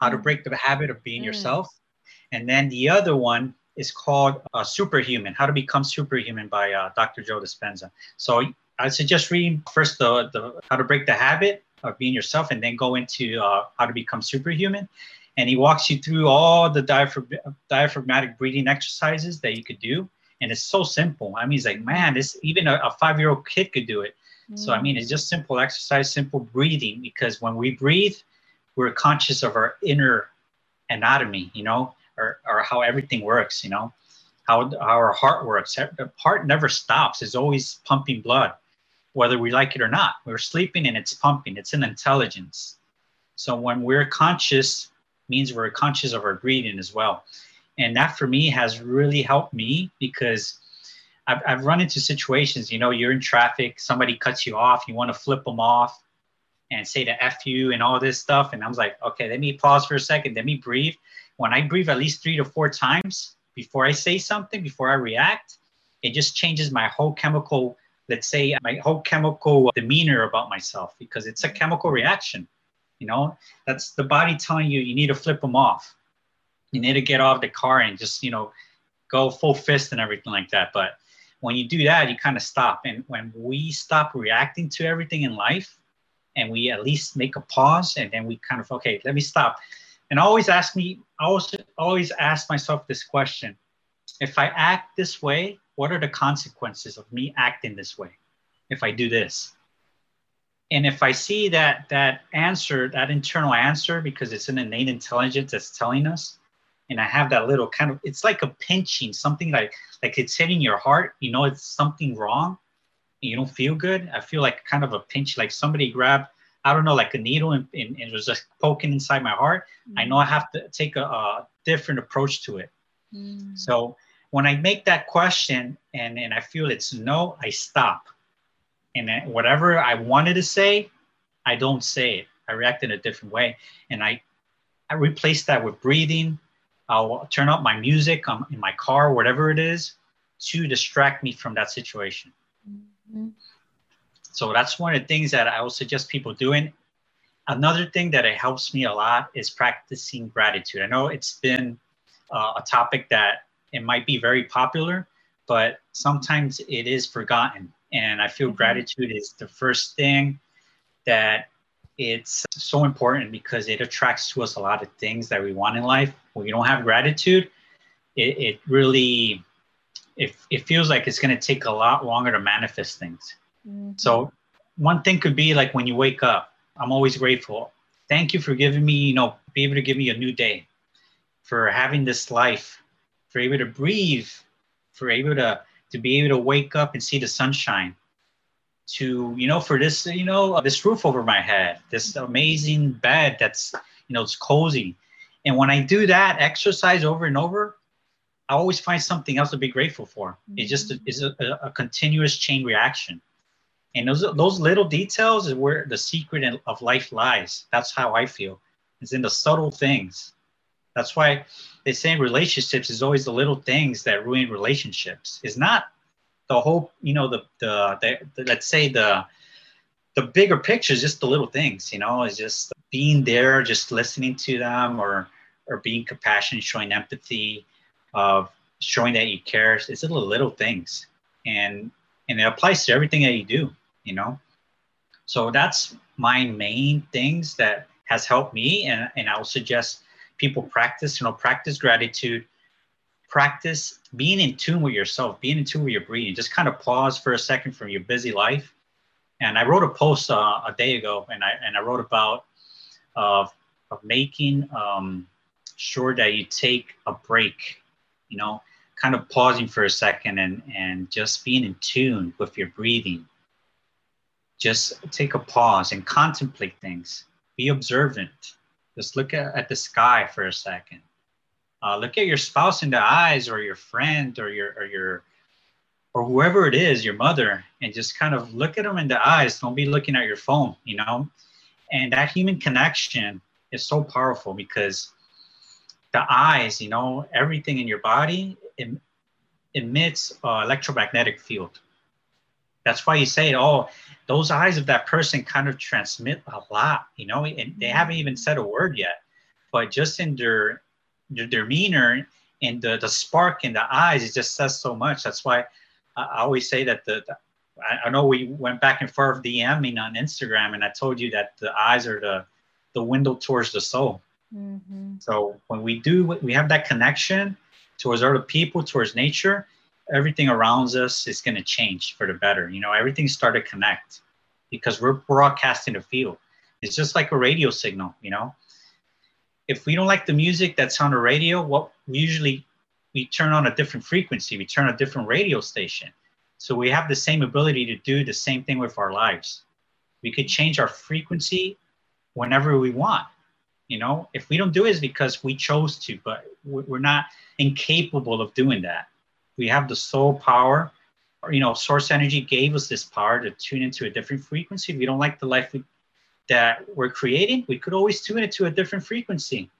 How to mm. break the habit of being mm. yourself. And then the other one is called uh, superhuman how to become superhuman by uh, dr joe dispenza. So i suggest reading first the, the how to break the habit of being yourself and then go into uh, how to become superhuman. And he walks you through all the diaphrag- diaphragmatic breathing exercises that you could do. And it's so simple. I mean he's like man this even a, a five year old kid could do it so I mean, it's just simple exercise, simple breathing, because when we breathe, we're conscious of our inner anatomy, you know, or, or how everything works, you know, how, how our heart works. The heart never stops, it's always pumping blood, whether we like it or not. We're sleeping and it's pumping, it's an intelligence. So when we're conscious, means we're conscious of our breathing as well. And that for me has really helped me because I've, I've run into situations, you know, you're in traffic, somebody cuts you off, you want to flip them off and say the F you and all this stuff. And I was like, okay, let me pause for a second, let me breathe. When I breathe at least three to four times before I say something, before I react, it just changes my whole chemical, let's say my whole chemical demeanor about myself because it's a chemical reaction. You know, that's the body telling you you need to flip them off. You need to get off the car and just, you know, go full fist and everything like that. But when you do that, you kind of stop. And when we stop reacting to everything in life and we at least make a pause and then we kind of, okay, let me stop. And always ask me, I always, always ask myself this question if I act this way, what are the consequences of me acting this way if I do this? And if I see that that answer, that internal answer, because it's an innate intelligence that's telling us, and I have that little kind of it's like a pinching, something like like it's hitting your heart. You know, it's something wrong. You don't feel good. I feel like kind of a pinch, like somebody grabbed, I don't know, like a needle and, and, and it was just poking inside my heart. Mm. I know I have to take a, a different approach to it. Mm. So when I make that question and, and I feel it's no, I stop. And whatever I wanted to say, I don't say it. I react in a different way. And I, I replace that with breathing, I'll turn up my music um, in my car, whatever it is, to distract me from that situation. Mm-hmm. So that's one of the things that I would suggest people doing. Another thing that it helps me a lot is practicing gratitude. I know it's been uh, a topic that it might be very popular, but sometimes it is forgotten. And I feel mm-hmm. gratitude is the first thing that it's so important because it attracts to us a lot of things that we want in life. When you don't have gratitude, it, it really it, it feels like it's going to take a lot longer to manifest things. Mm-hmm. So one thing could be like when you wake up, I'm always grateful. Thank you for giving me, you know, be able to give me a new day, for having this life, for able to breathe, for able to to be able to wake up and see the sunshine, to you know, for this, you know, this roof over my head, this amazing bed that's you know, it's cozy. And when I do that exercise over and over, I always find something else to be grateful for. Mm-hmm. It just is a, a, continuous chain reaction. And those, those little details is where the secret of life lies. That's how I feel. It's in the subtle things. That's why they say relationships is always the little things that ruin relationships. It's not the whole, you know, the, the, the, the let's say the, the bigger picture is just the little things, you know, it's just being there, just listening to them or, or being compassionate, showing empathy, of showing that you care. It's little little things, and and it applies to everything that you do. You know, so that's my main things that has helped me, and and I will suggest people practice. You know, practice gratitude, practice being in tune with yourself, being in tune with your breathing. Just kind of pause for a second from your busy life. And I wrote a post uh, a day ago, and I and I wrote about of of making um, sure that you take a break you know, kind of pausing for a second and, and just being in tune with your breathing. Just take a pause and contemplate things. Be observant. Just look at, at the sky for a second. Uh, look at your spouse in the eyes or your friend or your or your or whoever it is, your mother, and just kind of look at them in the eyes. Don't be looking at your phone, you know. And that human connection is so powerful because the eyes, you know, everything in your body em- emits uh, electromagnetic field. That's why you say, oh, those eyes of that person kind of transmit a lot, you know, and they haven't even said a word yet, but just in their their demeanor and the, the spark in the eyes, it just says so much. That's why I always say that the, the I, I know we went back and forth DMing on Instagram, and I told you that the eyes are the the window towards the soul. Mm-hmm. So when we do, we have that connection towards other people, towards nature, everything around us is going to change for the better. You know, everything started to connect because we're broadcasting a field. It's just like a radio signal, you know. If we don't like the music that's on the radio, what we usually we turn on a different frequency, we turn a different radio station. So we have the same ability to do the same thing with our lives. We could change our frequency whenever we want you know if we don't do it it's because we chose to but we're not incapable of doing that we have the soul power or, you know source energy gave us this power to tune into a different frequency if we don't like the life we, that we're creating we could always tune it to a different frequency.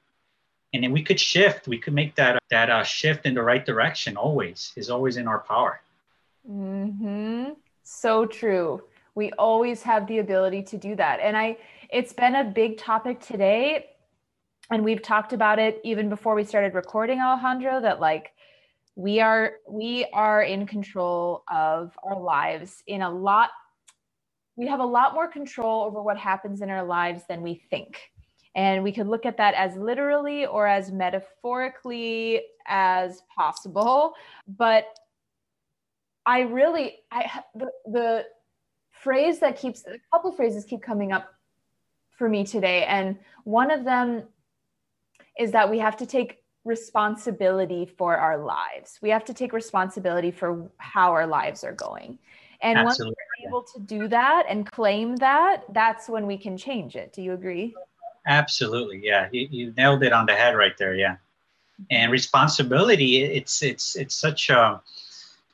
And then we could shift we could make that that uh, shift in the right direction always is always in our power. Mm-hmm. so true. We always have the ability to do that. And i it's been a big topic today and we've talked about it even before we started recording alejandro that like we are we are in control of our lives in a lot we have a lot more control over what happens in our lives than we think and we could look at that as literally or as metaphorically as possible but i really i the, the phrase that keeps a couple phrases keep coming up for me today and one of them is that we have to take responsibility for our lives. We have to take responsibility for how our lives are going. And Absolutely. once we're able to do that and claim that, that's when we can change it. Do you agree? Absolutely. Yeah. You, you nailed it on the head right there. Yeah. And responsibility, it's it's it's such a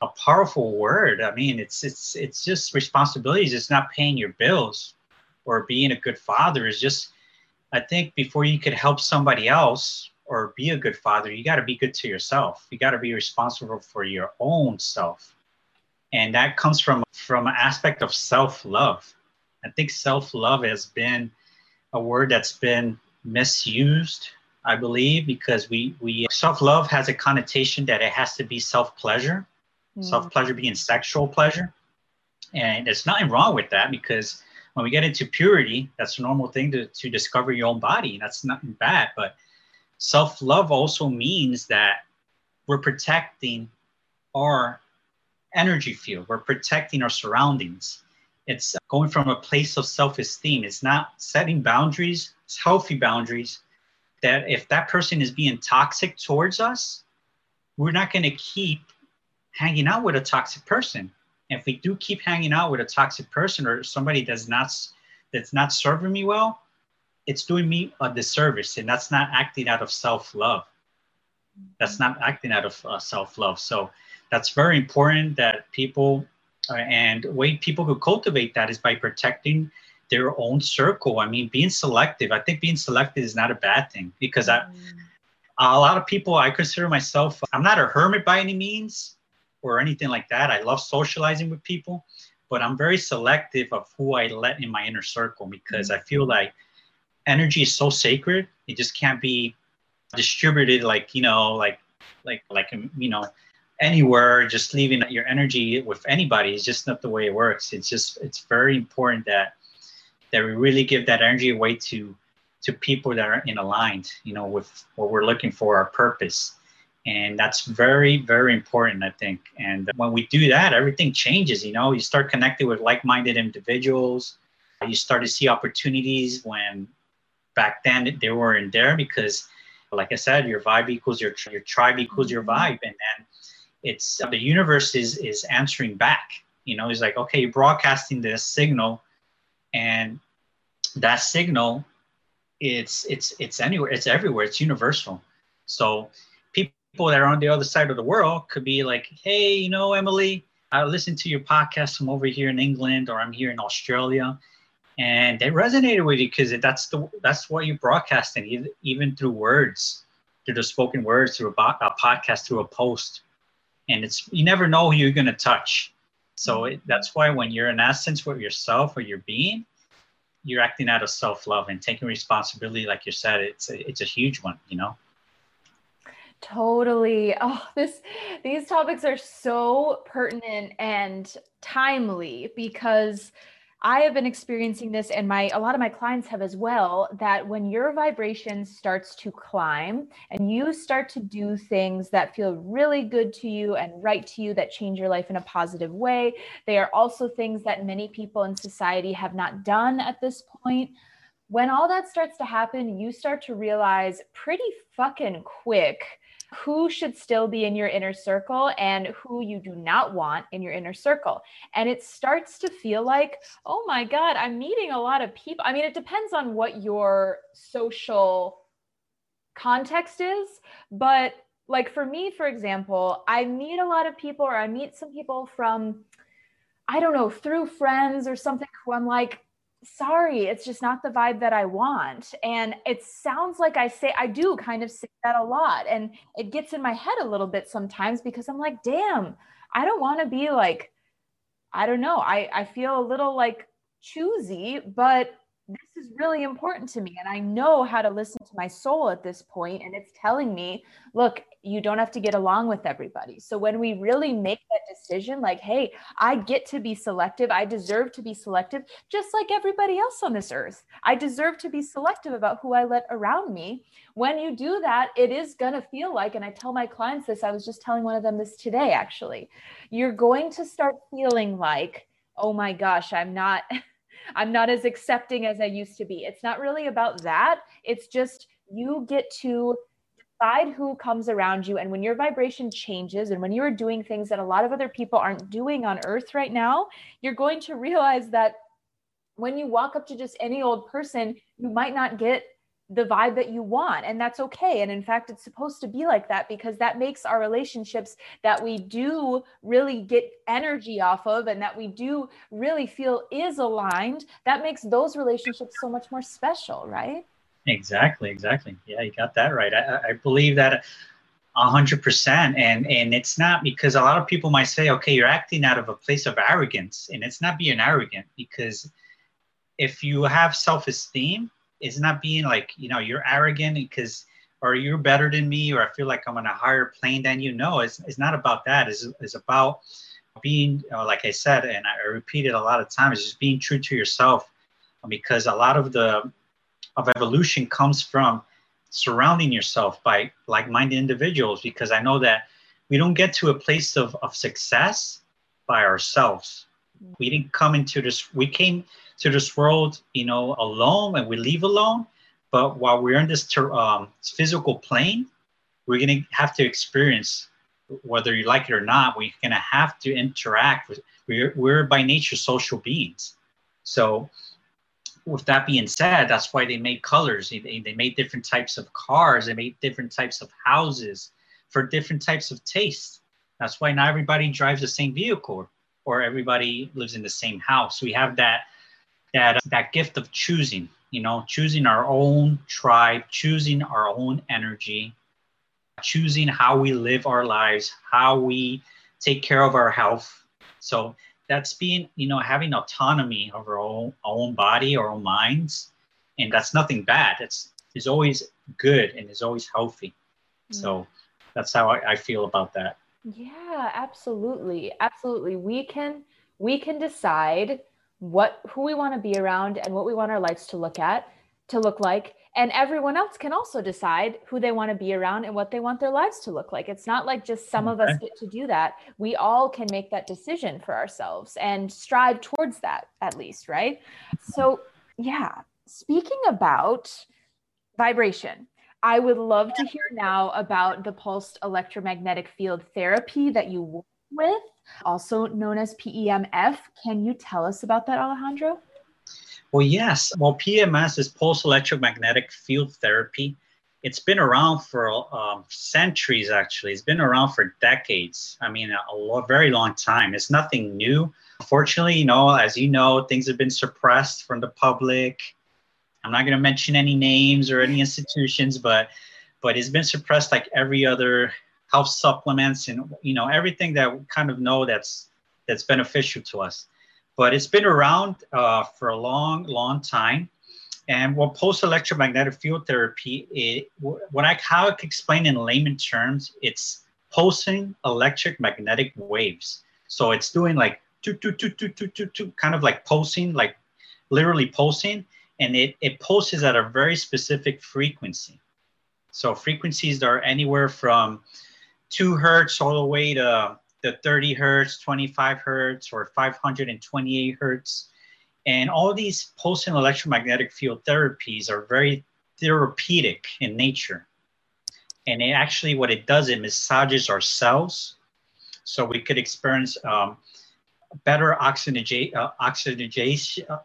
a powerful word. I mean, it's it's it's just responsibilities. It's not paying your bills or being a good father. Is just I think before you could help somebody else or be a good father, you got to be good to yourself. You got to be responsible for your own self. And that comes from from an aspect of self-love. I think self-love has been a word that's been misused, I believe, because we we self-love has a connotation that it has to be self-pleasure, mm. self-pleasure being sexual pleasure. And there's nothing wrong with that because when we get into purity, that's a normal thing to, to discover your own body. And that's nothing bad. But self love also means that we're protecting our energy field, we're protecting our surroundings. It's going from a place of self esteem. It's not setting boundaries, it's healthy boundaries. That if that person is being toxic towards us, we're not going to keep hanging out with a toxic person if we do keep hanging out with a toxic person or somebody that's not that's not serving me well, it's doing me a disservice, and that's not acting out of self-love. That's not acting out of uh, self-love. So that's very important that people uh, and way people could cultivate that is by protecting their own circle. I mean, being selective. I think being selective is not a bad thing because I, a lot of people, I consider myself. I'm not a hermit by any means or anything like that. I love socializing with people, but I'm very selective of who I let in my inner circle because I feel like energy is so sacred. It just can't be distributed like, you know, like, like, like, you know, anywhere, just leaving your energy with anybody is just not the way it works. It's just, it's very important that, that we really give that energy away to, to people that are in aligned, you know, with what we're looking for, our purpose and that's very very important i think and when we do that everything changes you know you start connecting with like-minded individuals you start to see opportunities when back then they weren't there because like i said your vibe equals your your tribe equals your mm-hmm. vibe and then it's the universe is is answering back you know it's like okay you're broadcasting this signal and that signal it's it's it's anywhere it's everywhere it's universal so people that are on the other side of the world could be like, hey, you know, Emily, I listened to your podcast from over here in England or I'm here in Australia. And they resonated with you because that's the that's what you're broadcasting, even through words, through the spoken words, through a, a podcast, through a post. And it's you never know who you're gonna touch. So mm-hmm. it, that's why when you're in essence with yourself or your being, you're acting out of self-love and taking responsibility, like you said, it's a, it's a huge one, you know. Totally. Oh, this these topics are so pertinent and timely because I have been experiencing this and my a lot of my clients have as well that when your vibration starts to climb and you start to do things that feel really good to you and right to you that change your life in a positive way, they are also things that many people in society have not done at this point. When all that starts to happen, you start to realize pretty fucking quick who should still be in your inner circle and who you do not want in your inner circle. And it starts to feel like, oh my God, I'm meeting a lot of people. I mean, it depends on what your social context is, but like for me, for example, I meet a lot of people or I meet some people from, I don't know, through friends or something who I'm like, sorry, it's just not the vibe that I want. And it sounds like I say, I do kind of say that a lot. And it gets in my head a little bit sometimes because I'm like, damn, I don't want to be like, I don't know. I, I feel a little like choosy, but this is really important to me and i know how to listen to my soul at this point and it's telling me look you don't have to get along with everybody. So when we really make that decision like hey i get to be selective i deserve to be selective just like everybody else on this earth. I deserve to be selective about who i let around me. When you do that it is going to feel like and i tell my clients this i was just telling one of them this today actually you're going to start feeling like oh my gosh i'm not *laughs* I'm not as accepting as I used to be. It's not really about that. It's just you get to decide who comes around you. And when your vibration changes and when you are doing things that a lot of other people aren't doing on earth right now, you're going to realize that when you walk up to just any old person, you might not get the vibe that you want and that's okay. And in fact it's supposed to be like that because that makes our relationships that we do really get energy off of and that we do really feel is aligned that makes those relationships so much more special right? Exactly exactly. Yeah you got that right. I, I believe that a hundred percent. And and it's not because a lot of people might say okay you're acting out of a place of arrogance. And it's not being arrogant because if you have self-esteem it's not being like you know you're arrogant because or you're better than me or i feel like i'm on a higher plane than you. Know it's, it's not about that. It's, it's about being like i said and i repeat it a lot of times just being true to yourself. Because a lot of the of evolution comes from surrounding yourself by like-minded individuals because i know that we don't get to a place of, of success by ourselves. We didn't come into this we came to this world you know alone and we leave alone. But while we're in this ter- um, physical plane we're going to have to experience whether you like it or not. We're going to have to interact with we're, we're by nature social beings. So with that being said that's why they made colors. They, they made different types of cars. They made different types of houses for different types of tastes. That's why not everybody drives the same vehicle or everybody lives in the same house. We have that that that gift of choosing you know choosing our own tribe choosing our own energy choosing how we live our lives, how we take care of our health. So that's being, you know, having autonomy of our own, our own body, our own minds. And that's nothing bad. It's, it's always good and is always healthy. Mm. So that's how I, I feel about that. Yeah, absolutely. Absolutely. We can we can decide what who we want to be around and what we want our lives to look at to look like. And everyone else can also decide who they want to be around and what they want their lives to look like. It's not like just some okay. of us get to do that. We all can make that decision for ourselves and strive towards that at least right? So yeah speaking about vibration i would love to hear now about the pulsed electromagnetic field therapy that you work with also known as PEMF can you tell us about that alejandro well, yes. Well, PEMF is pulse electromagnetic field therapy. It's been around for um, centuries, actually. It's been around for decades. I mean, a, a very long time. It's nothing new. Unfortunately, you know, as you know, things have been suppressed from the public. I'm not going to mention any names or any institutions, but but it's been suppressed like every other health supplements and you know everything that we kind of know that's that's beneficial to us but it's been around uh, for a long, long time. And what pulse electromagnetic field therapy, it, I how I can explain in layman terms, it's pulsing electric magnetic waves. So it's doing like two, two, two, two, two, two, two, kind of like pulsing, like literally pulsing, and it, it pulses at a very specific frequency. So frequencies are anywhere from two hertz all the way to the 30 hertz, 25 hertz, or 528 hertz. And all these pulsing electromagnetic field therapies are very therapeutic in nature. And it actually, what it does, it massages our cells so we could experience um, better oxygenation, uh. Uh,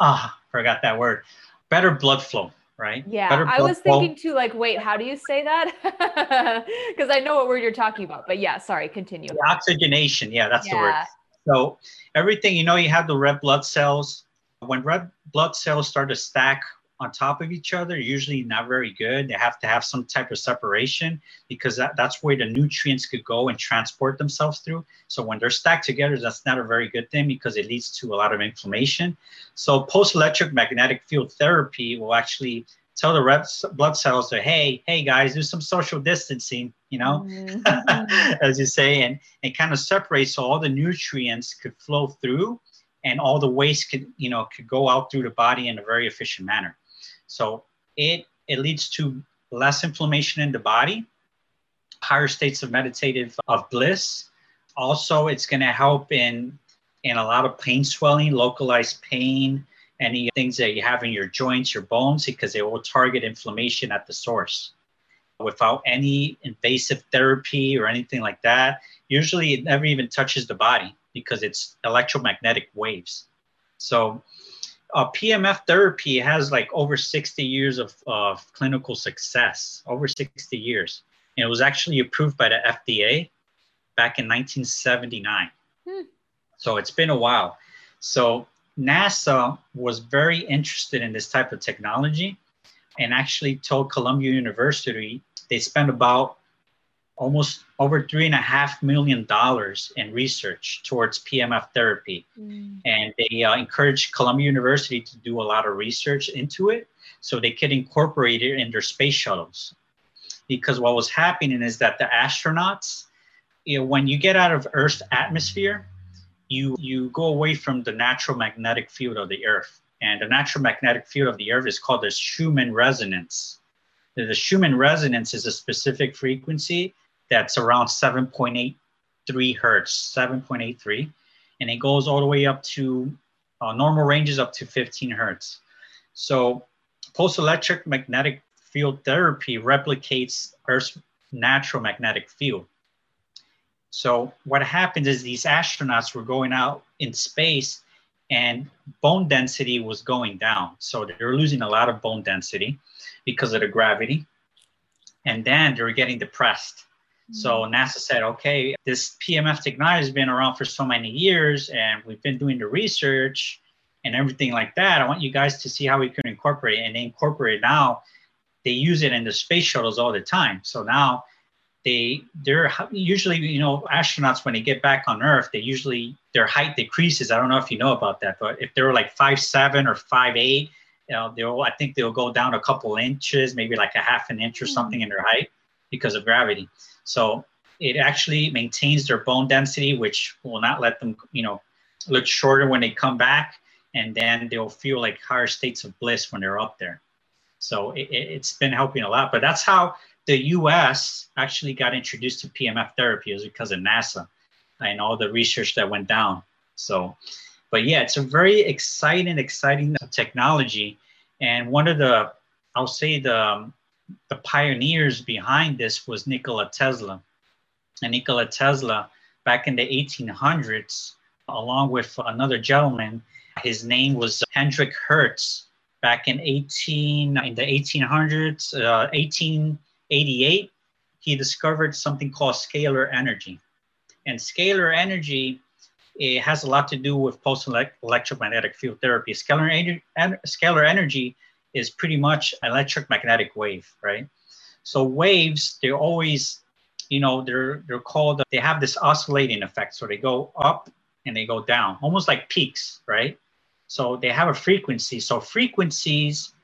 ah, forgot that word. Better blood flow right? Yeah, I was thinking too, like, wait, how do you say that? *laughs* Because I know what word you're talking about, but yeah, sorry, continue. The oxygenation, yeah, that's yeah. the word. So everything, you know, you have the red blood cells. When red blood cells start to stack on top of each other, usually not very good. They have to have some type of separation because that, that's where the nutrients could go and transport themselves through. So when they're stacked together, that's not a very good thing because it leads to a lot of inflammation. So post electric magnetic field therapy will actually tell the red blood cells to, hey, hey guys, do some social distancing, you know, mm-hmm. *laughs* as you say, and it kind of separates so all the nutrients could flow through and all the waste could, you know, could go out through the body in a very efficient manner. So it it leads to less inflammation in the body, higher states of meditative of bliss. Also, it's going to help in in a lot of pain swelling, localized pain, any things that you have in your joints, your bones, because they will target inflammation at the source without any invasive therapy or anything like that. Usually, it never even touches the body because it's electromagnetic waves. So uh, PMF therapy has like over 60 years of, of clinical success, over 60 years. And it was actually approved by the FDA back in 1979. Hmm. So it's been a while. So NASA was very interested in this type of technology and actually told Columbia University they spent about almost over three and a half million dollars in research towards PMF therapy. Mm. And they uh, encouraged Columbia University to do a lot of research into it so they could incorporate it in their space shuttles. Because what was happening is that the astronauts, you know, when you get out of Earth's atmosphere, you you go away from the natural magnetic field of the Earth. And the natural magnetic field of the Earth is called the Schumann resonance. The Schumann resonance is a specific frequency that's around 7.83 hertz, 7.83, and it goes all the way up to uh, normal ranges up to 15 hertz. So post-electric magnetic field therapy replicates Earth's natural magnetic field. So what happens is these astronauts were going out in space and bone density was going down. So they're losing a lot of bone density because of the gravity. And then they were getting depressed. So mm-hmm. NASA said, okay, this PEMF technology has been around for so many years and we've been doing the research and everything like that. I want you guys to see how we can incorporate it. And they incorporate it now. They use it in the space shuttles all the time. So now they they're usually you know astronauts when they get back on earth they usually their height decreases i don't know if you know about that but if they're like five seven or five eight you know they'll i think they'll go down a couple inches maybe like a half an inch or hmm. something in their height because of gravity. So it actually maintains their bone density which will not let them you know look shorter when they come back. And then they'll feel like higher states of bliss when they're up there. So it, it's been helping a lot. But that's how the US actually got introduced to PEMF therapy. Is because of NASA and all the research that went down. So, but yeah, it's a very exciting, exciting technology. And one of the, I'll say the, um, the pioneers behind this was Nikola Tesla. And Nikola Tesla, back in the 1800s, along with another gentleman, his name was Hendrik Hertz. Back in 18 in the 1800s, uh, 18 88, he discovered something called scalar energy. And scalar energy it has a lot to do with pulse electromagnetic field therapy. Scalar, en- scalar energy is pretty much electromagnetic wave, right? So waves, they're always, you know, they're they're called. They have this oscillating effect. So they go up and they go down, almost like peaks, right? So they have a frequency. So frequencies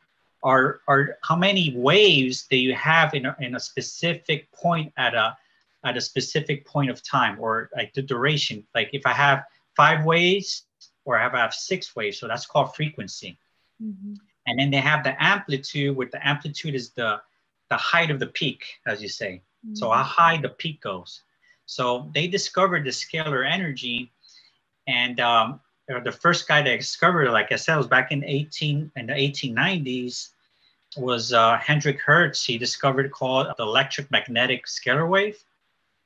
are, are how many waves do you have in a, in a specific point at a at a specific point of time or like the duration like if i have five waves or i have, I have six waves so that's called frequency mm-hmm. And then they have the amplitude where the amplitude is the the height of the peak as you say mm-hmm. so how high the peak goes so they discovered the scalar energy and um, the first guy that discovered it, like I said, was back in 18 in the 1890s was uh, Hendrik Hertz. He discovered called the electric magnetic scalar wave.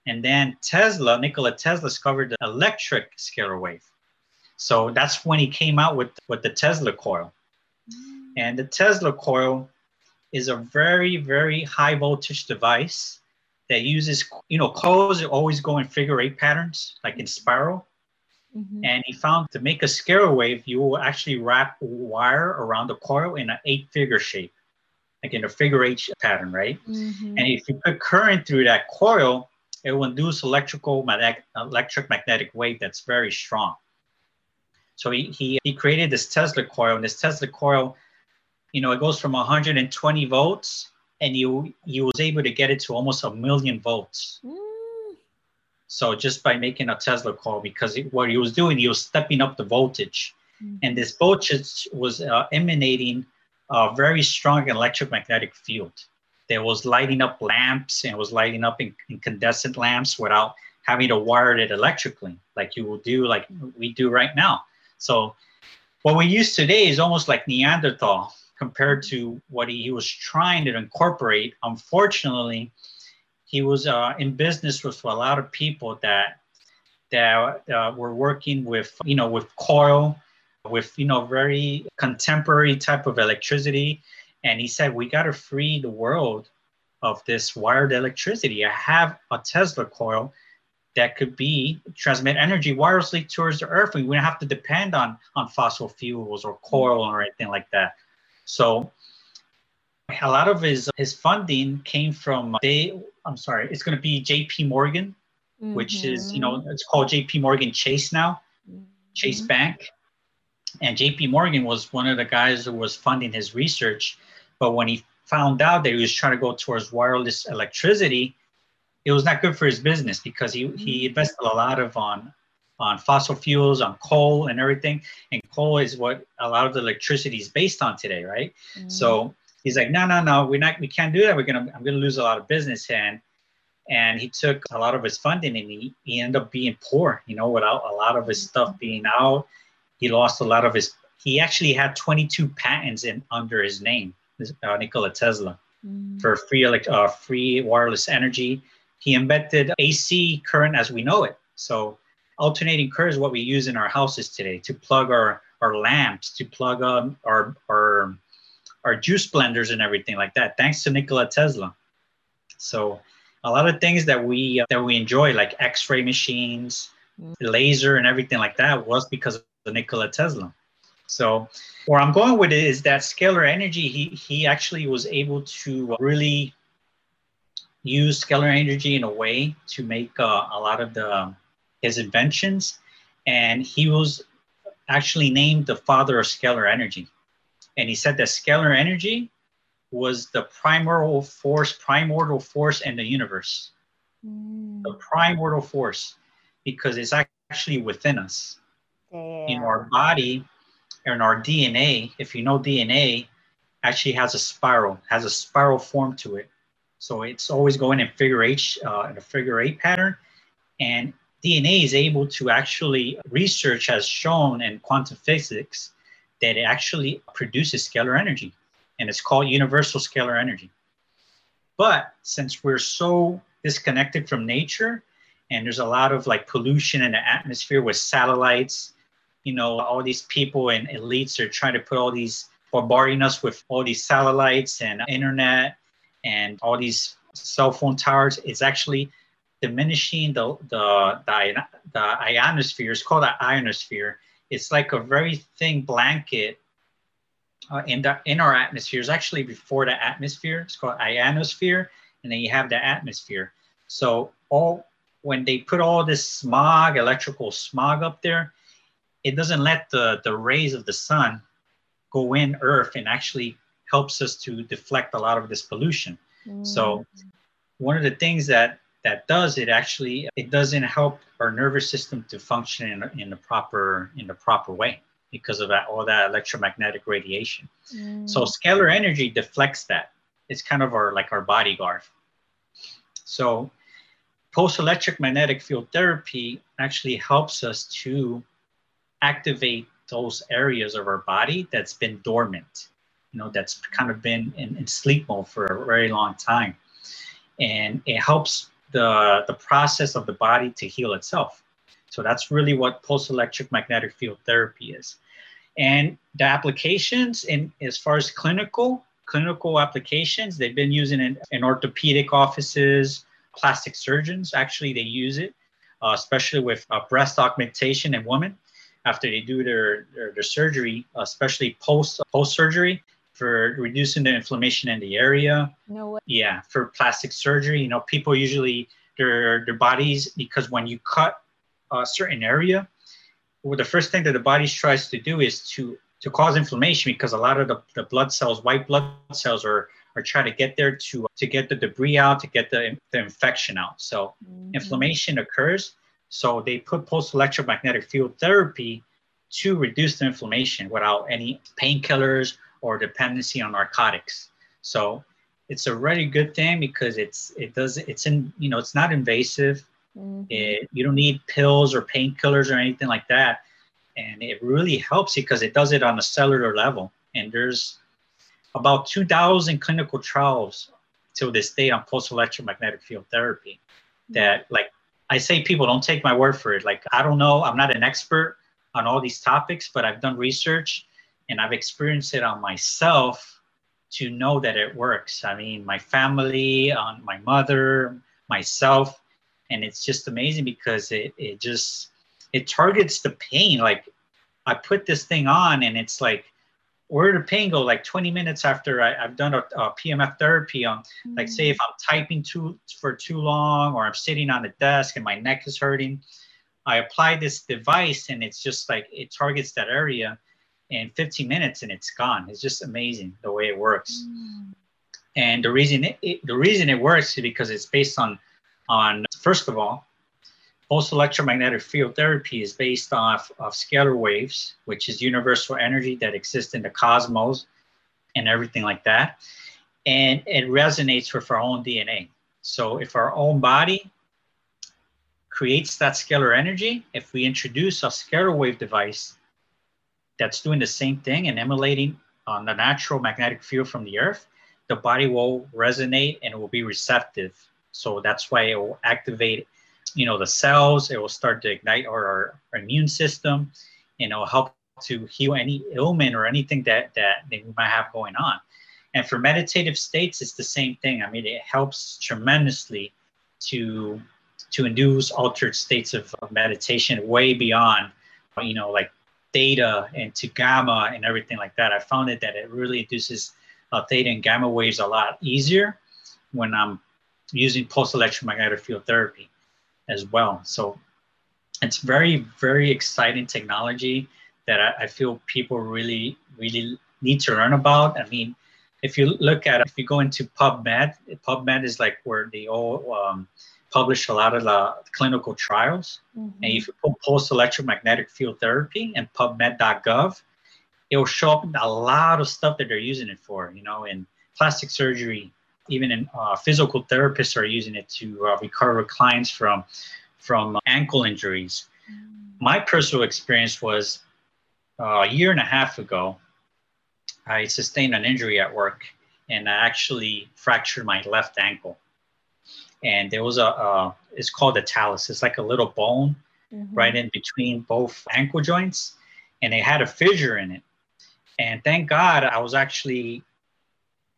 And then Tesla, Nikola Tesla discovered the electric scalar wave. So that's when he came out with, with the Tesla coil. And the Tesla coil is a very, very high voltage device that uses, you know, coils always go in figure eight patterns, like in spiral. Mm-hmm. And he found to make a scalar wave, you will actually wrap wire around the coil in an eight figure shape like in a figure eight pattern, right? Mm-hmm. And if you put current through that coil, it will induce electrical electric magnetic wave that's very strong. So he, he, he created this Tesla coil, and this Tesla coil, you know, it goes from 120 volts, and you you was able to get it to almost a million volts. Mm. So just by making a Tesla coil, because it, what he was doing, he was stepping up the voltage, mm. and this voltage was uh, emanating a very strong electromagnetic field that was lighting up lamps and was lighting up in, incandescent lamps without having to wire it electrically like you will do like we do right now so what we use today is almost like neanderthal compared to what he, he was trying to incorporate. Unfortunately he was uh, in business with a lot of people that that uh, were working with you know with coil with you know very contemporary type of electricity. And he said we got to free the world of this wired electricity. I have a tesla coil that could be transmit energy wirelessly towards the earth. We wouldn't have to depend on on fossil fuels or coal or anything like that so a lot of his his funding came from they i'm sorry it's going to be jp morgan mm-hmm. which is you know mm-hmm. it's called jp morgan chase now mm-hmm. chase bank and JP Morgan was one of the guys who was funding his research. But when he found out that he was trying to go towards wireless electricity, it was not good for his business because he, he mm-hmm. invested a lot of on on fossil fuels, on coal and everything. And coal is what a lot of the electricity is based on today, right? Mm. So he's like, no, no, no, we're not, we can't do that. We're gonna, I'm gonna lose a lot of business. And and he took a lot of his funding and he, he ended up being poor, you know, without a lot of his stuff being out. He lost a lot of his, he actually had 22 patents in under his name, uh, Nikola Tesla, mm. for free, uh, free wireless energy. He invented AC current as we know it. So alternating current is what we use in our houses today to plug our, our lamps, to plug um, our, our, our juice blenders and everything like that, thanks to Nikola Tesla. So a lot of things that we uh, that we enjoy, like X-ray machines, mm. laser, and everything like that, was because of Nikola Tesla. So where I'm going with it is that scalar energy. He he actually was able to really use scalar energy in a way to make uh, a lot of the his inventions, and he was actually named the father of scalar energy. And he said that scalar energy was the primordial force, primordial force in the universe. Mm. The primordial force, because it's actually within us. Damn. In our body, in our DNA, if you know DNA, actually has a spiral, has a spiral form to it. So it's always going in figure eight, uh, in a figure eight pattern. And DNA is able to actually, research has shown in quantum physics that it actually produces scalar energy and it's called universal scalar energy. But since we're so disconnected from nature, and there's a lot of like pollution in the atmosphere with satellites, you know, all these people and elites are trying to put all these bombarding us with all these satellites and internet and all these cell phone towers. It's actually diminishing the the the, the ionosphere. It's called the ionosphere. It's like a very thin blanket uh, in, the, in our atmosphere is actually before the atmosphere. It's called ionosphere, and then you have the atmosphere. So all when they put all this smog, electrical smog up there, it doesn't let the, the rays of the sun go in Earth and actually helps us to deflect a lot of this pollution. Mm. So one of the things that that does it actually it doesn't help our nervous system to function in, in the proper in the proper way because of that all that electromagnetic radiation. Mm. So scalar energy deflects that. It's kind of our like our bodyguard. So post-electric magnetic field therapy actually helps us to activate those areas of our body that's been dormant, you know, that's kind of been in, in sleep mode for a very long time. And it helps the, the process of the body to heal itself. So that's really what post-electric magnetic field therapy is. And the applications in as far as clinical, clinical applications, they've been using it in orthopedic offices, plastic surgeons, actually they use it, uh, especially with uh, breast augmentation in women after they do their, their, their surgery, especially post post surgery for reducing the inflammation in the area. No way. Yeah, for plastic surgery, you know, people usually their their bodies because when you cut a certain area, well, the first thing that the body tries to do is to to cause inflammation because a lot of the, the blood cells, white blood cells, are are trying to get there to to get the debris out, to get the, the infection out. So mm-hmm. inflammation occurs. So they put post electromagnetic field therapy to reduce the inflammation without any painkillers or dependency on narcotics. So it's a really good thing because it's it does it's in you know it's not invasive Mm-hmm. It, you don't need pills or painkillers or anything like that. And it really helps because it does it on a cellular level. And there's about 2,000 clinical trials till this day on post electromagnetic field therapy mm-hmm. that, like, I say people don't take my word for it. Like, I don't know, I'm not an expert on all these topics, but I've done research and I've experienced it on myself to know that it works. I mean, my family, on my mother, myself, and it's just amazing because it, it just it targets the pain like i put this thing on and it's like where did the pain go like 20 minutes after I, have done a, a, pemf therapy on mm-hmm. like say if i'm typing too for too long or i'm sitting on a desk and my neck is hurting i apply this device and it's just like it targets that area in 15 minutes and it's gone it's just amazing the way it works mm-hmm. and the reason it, it, the reason it works is because it's based on on first of all pulse electromagnetic field therapy is based off of scalar waves, which is universal energy that exists in the cosmos and everything like that. And it resonates with our own DNA. So if our own body creates that scalar energy, if we introduce a scalar wave device that's doing the same thing and emulating on the natural magnetic field from the earth, the body will resonate and it will be receptive. So that's why it will activate, you know, the cells. It will start to ignite our, our immune system, and it will help to heal any ailment or anything that that they might have going on. And for meditative states, it's the same thing. I mean, it helps tremendously to to induce altered states of meditation way beyond, you know, like theta and to gamma and everything like that. I found it that it really induces uh, theta and gamma waves a lot easier when I'm using pulse electromagnetic field therapy as well. So it's very, very exciting technology that I, I feel people really, really need to learn about. I mean, if you look at if you go into PubMed, PubMed is like where they all um, publish a lot of the clinical trials. Mm-hmm. And if you put pulse electromagnetic field therapy and PubMed.gov, it will show up a lot of stuff that they're using it for. You know, in plastic surgery, even in uh, physical therapists are using it to uh, recover clients from from ankle injuries. Mm-hmm. My personal experience was uh, a year and a half ago. I sustained an injury at work and I actually fractured my left ankle. And there was a, uh, it's called a talus. It's like a little bone mm-hmm. right in between both ankle joints. And it had a fissure in it. And thank God I was actually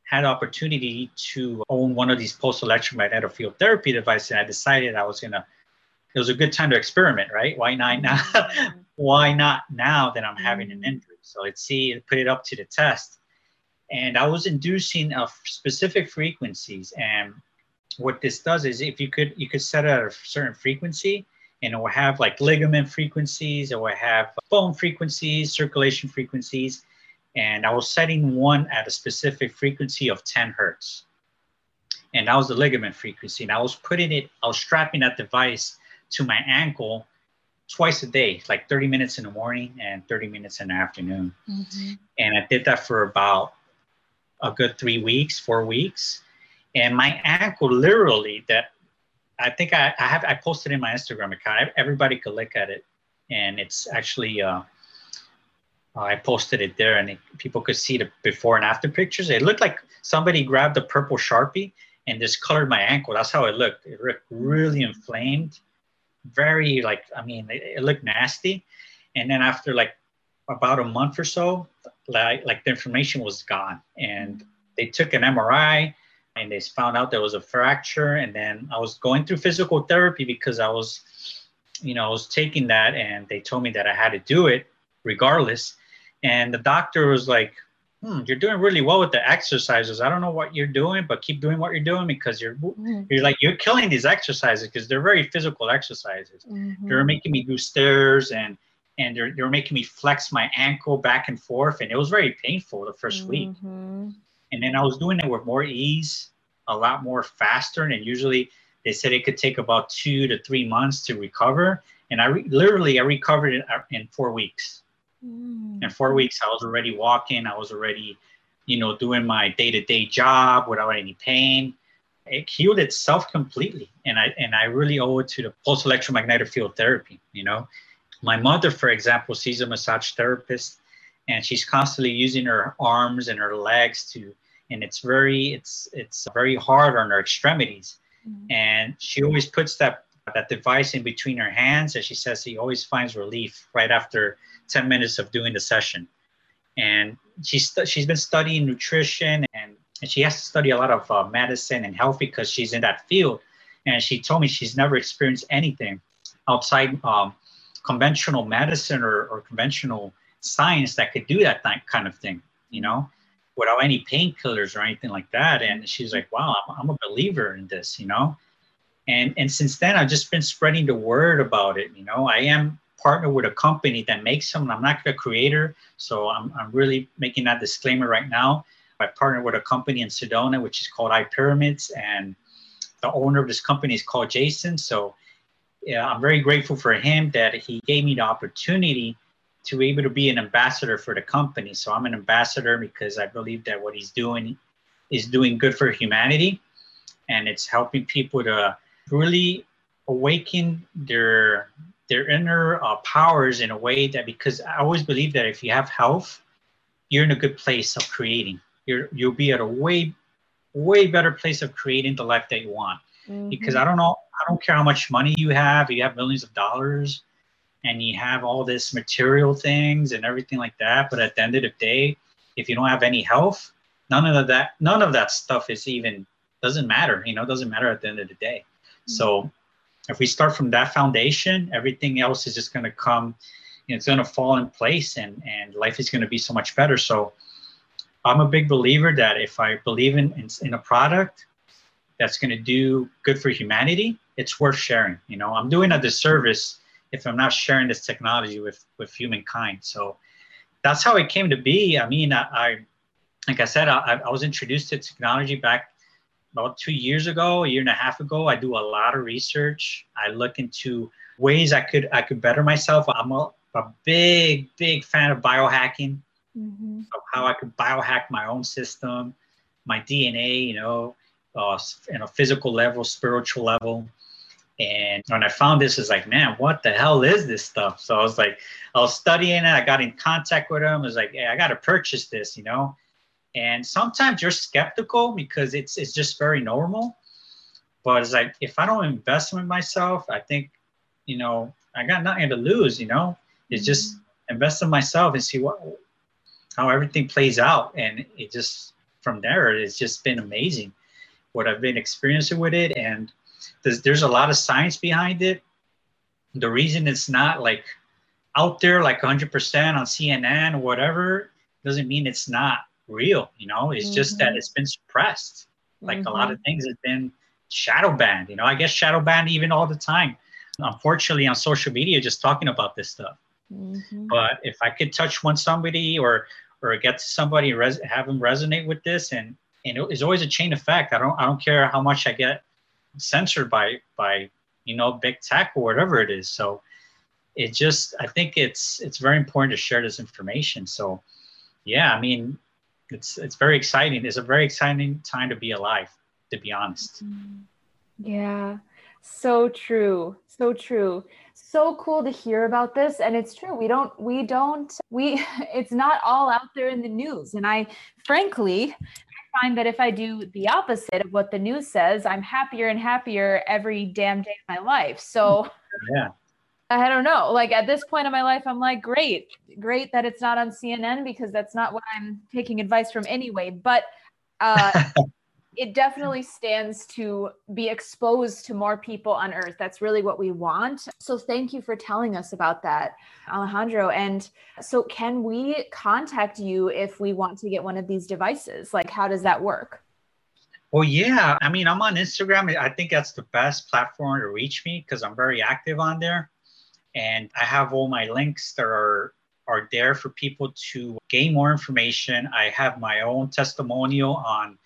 had opportunity to own one of these post electromagnetic field therapy devices. And I decided I was going to, it was a good time to experiment, right? Why not now? Mm-hmm. *laughs* Why not now that I'm having an mm-hmm. injury? So let's see, put it up to the test. And I was inducing a specific frequencies. And what this does is if you could, you could set it at a certain frequency and it will have like ligament frequencies, it will have bone frequencies, circulation frequencies. And I was setting one at a specific frequency of 10 hertz. And that was the ligament frequency. And I was putting it, I was strapping that device to my ankle twice a day, like 30 minutes in the morning and 30 minutes in the afternoon. Mm-hmm. And I did that for about a good three weeks, four weeks. And my ankle literally that I think I, I have I posted in my Instagram account. Everybody could look at it. And it's actually uh, I posted it there and it, people could see the before and after pictures. It looked like somebody grabbed a purple Sharpie and just colored my ankle. That's how it looked. It looked really inflamed very like I mean it, it, looked nasty, and then after like about a month or so, like like the information was gone, and they took an MRI and they found out there was a fracture, and then I was going through physical therapy because I was, you know, I was taking that, and they told me that I had to do it regardless, and the doctor was like hmm, you're doing really well with the exercises. I don't know what you're doing, but keep doing what you're doing because you're mm-hmm. you're like you're killing these exercises because they're very physical exercises. Mm-hmm. You're making me do stairs and and they're, you're making me flex my ankle back and forth, and it was very painful the 1st mm-hmm. week. And then I was doing it with more ease, a lot more faster, and usually they said it could take about two to three months to recover. And I re- literally I recovered it in four weeks. Mm. In four weeks, I was already walking. I was already, you know, doing my day-to-day job without any pain. It healed itself completely, and I and I really owe it to the pulse electromagnetic field therapy. You know, my mother, for example, she's a massage therapist, and she's constantly using her arms and her legs to, and it's very it's it's very hard on her extremities, mm. and she always puts that that device in between her hands, and she says he always finds relief right after 10 minutes of doing the session. And she's, she's been studying nutrition and, and she has to study a lot of uh, medicine and health because she's in that field. And she told me she's never experienced anything outside um, conventional medicine or, or conventional science that could do that kind of thing, you know, without any painkillers or anything like that. And she's like, wow, I'm, I'm a believer in this, you know. And, and since then, I've just been spreading the word about it. You know, I am partner with a company that makes them. I'm not a creator, so I'm, I'm really making that disclaimer right now. I partner with a company in Sedona, which is called iPyramids, and the owner of this company is called Jason. So yeah, I'm very grateful for him that he gave me the opportunity to be able to be an ambassador for the company. So I'm an ambassador because I believe that what he's doing is doing good for humanity and it's helping people to really awaken their their inner uh, powers in a way that because I always believe that if you have health, you're in a good place of creating. You're you'll be at a way way better place of creating the life that you want. Mm-hmm. Because I don't know, I don't care how much money you have, you have millions of dollars and you have all this material things and everything like that. But at the end of the day, if you don't have any health, none of that, none of that stuff is even doesn't matter. You know, doesn't matter at the end of the day. Mm-hmm. So if we start from that foundation, everything else is just going to come. You know, it's going to fall in place, and and life is going to be so much better. So I'm a big believer that if I believe in in, in a product that's going to do good for humanity, it's worth sharing. You know, I'm doing a disservice if I'm not sharing this technology with with humankind. So that's how it came to be. I mean, I, I like I said, I, I was introduced to technology back about two years ago, a year and a half ago. I do a lot of research. I look into ways I could I could better myself. I'm a, a big big fan of biohacking, mm-hmm. of how I could biohack my own system, my DNA. You know, uh, in a physical level, spiritual level. And when I found this, is like, man, what the hell is this stuff? So I was like, I was studying it. I got in contact with him. I was like, hey, I got to purchase this, you know. And sometimes you're skeptical because it's it's just very normal. But it's like if I don't invest in myself, I think, you know, I got nothing to lose. You know, it's just mm-hmm. invest in myself and see what how everything plays out. And it just from there, it's just been amazing what I've been experiencing with it and there's, there's a lot of science behind it. The reason it's not like out there like 100% on CNN or whatever doesn't mean it's not real. You know, it's mm-hmm. just that mm-hmm. it's been suppressed. Like mm-hmm. a lot of mm-hmm. things have been shadow banned. You know, I guess shadow banned even all the time. Unfortunately, on social media, just talking about this stuff. Mm-hmm. But if I could touch one somebody or or get to somebody res- have them resonate with this and and it's always a chain effect. I don't I don't care how much I get censored by by you know big tech or whatever it is. So it just i think it's it's very important to share this information. So yeah i mean it's it's very exciting. It's a very exciting time to be alive to be honest. Mm-hmm. yeah. So true. So true. So cool to hear about this. And it's true. We don't we don't we *laughs* it's not all out there in the news. And i frankly find that if I do the opposite of what the news says, I'm happier and happier every damn day of my life. So, yeah. I don't know. Like at this point in my life, I'm like, great, great that it's not on CNN because that's not what I'm taking advice from anyway. But uh, *laughs* it definitely stands to be exposed to more people on earth. That's really what we want. So thank you for telling us about that, Alejandro. And so can we contact you if we want to get one of these devices? Like how does that work? Well, yeah. I mean, I'm on Instagram. I think that's the best platform to reach me because I'm very active on there. And I have all my links that are are there for people to gain more information. I have my own testimonial on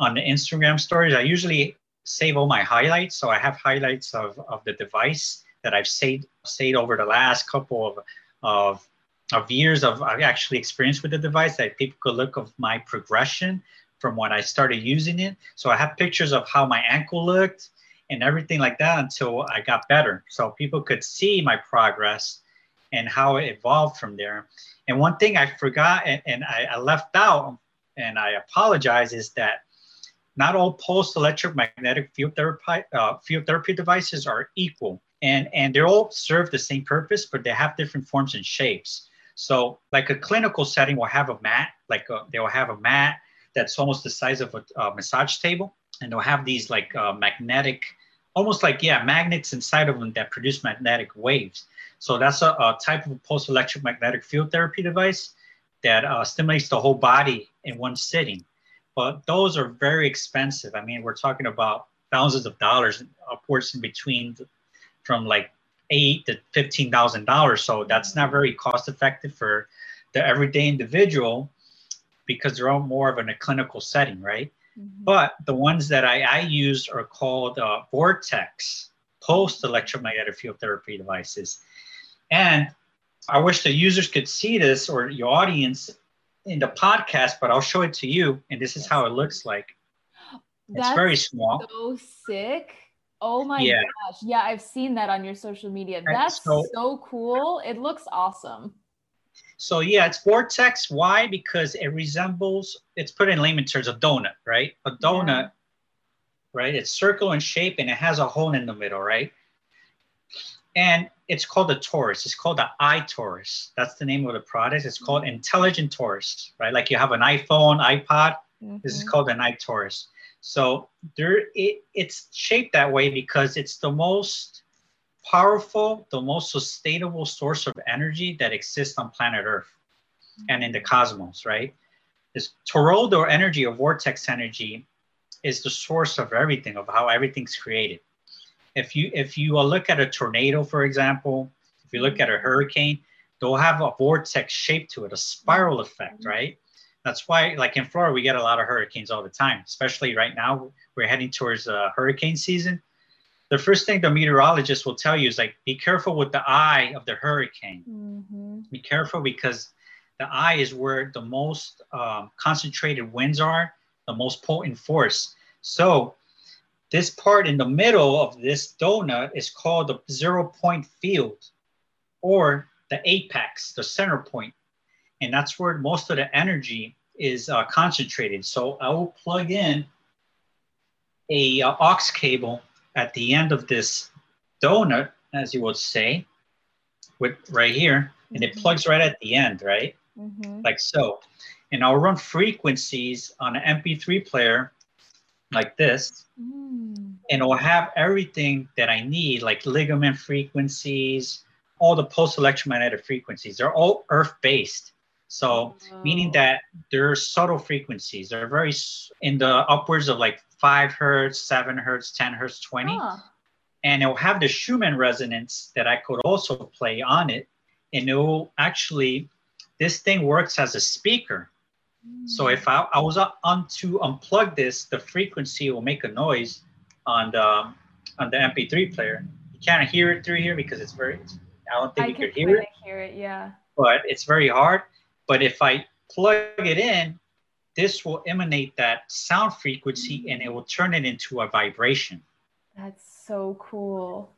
on the Instagram stories, I usually save all my highlights. So I have highlights of, of the device that I've saved, saved over the last couple of, of, of years of I've actually experienced with the device that people could look of my progression from when I started using it. So I have pictures of how my ankle looked and everything like that until I got better. So people could see my progress and how it evolved from there. And one thing I forgot and, and I, I left out, and I apologize, is that not all pulsed electromagnetic field therapy, uh, field therapy devices are equal, and, and they all serve the same purpose, but they have different forms and shapes. So, like a clinical setting will have a mat, like a, they will have a mat that's almost the size of a, a massage table, and they'll have these like uh, magnetic, almost like yeah, magnets inside of them that produce magnetic waves. So that's a, a type of pulse electromagnetic field therapy device that uh, stimulates the whole body in one sitting but those are very expensive. I mean, we're talking about thousands of dollars, upwards in between from like eight to fifteen thousand dollars. So that's not very cost effective for the everyday individual because they're all more of in a clinical setting, right? Mm-hmm. But the ones that I, I use are called uh, Vortex post electromagnetic field therapy devices. And I wish the users could see this or your audience in the podcast, but I'll show it to you. And this is how it looks like. That's it's very small. So sick. Oh my yeah. gosh. Yeah, I've seen that on your social media. That's so, so cool. It looks awesome. So yeah, it's vortex. Why? Because it resembles, it's put in layman terms, a donut, right? A donut, yeah. right? It's circle in shape and it has a hole in the middle, right? And it's called a torus. It's called the iTorus. That's the name of the product. It's called mm-hmm. Intelligent Torus, right? Like you have an iPhone, iPod. Mm-hmm. This is mm-hmm. called an iTorus. So there, it, it's shaped that way because it's the most powerful, the most sustainable source of energy that exists on planet Earth and in the cosmos, right? This toroidal energy or vortex energy is the source of everything, of how everything's created. If you if you look at a tornado, for example, if you look at a hurricane, they'll have a vortex shape to it, a spiral effect, right? That's why, like in Florida, we get a lot of hurricanes all the time, especially right now. We're heading towards uh, hurricane season. The first thing the meteorologist will tell you is like, be careful with the eye of the hurricane. Mm-hmm. Be careful because the eye is where the most um, concentrated winds are, the most potent force. So, this part in the middle of this donut is called the zero point field or the apex, the center point and that's where most of the energy is uh, concentrated. So I will plug in a uh, aux cable at the end of this donut, as you would say, with right here, and it mm-hmm. plugs right at the end, right? Mm-hmm. Like so. And I'll run frequencies on an MP3 player like this, mm. and it'll have everything that I need, like ligament frequencies, all the pulse electromagnetic frequencies. They're all earth based. So oh. meaning that they're subtle frequencies. They're very in the upwards of like five hertz, seven hertz, 10 hertz, 20. Huh. And it'll have the Schumann resonance that I could also play on it. And it will actually, this thing works as a speaker. So if I, I was on to unplug this, the frequency will make a noise on the on the MP3 player. You can't hear it through here because it's very. I don't think I you could hear it. Hear it, yeah. But it's very hard. But if I plug it in, this will emanate that sound frequency and it will turn it into a vibration. That's so cool.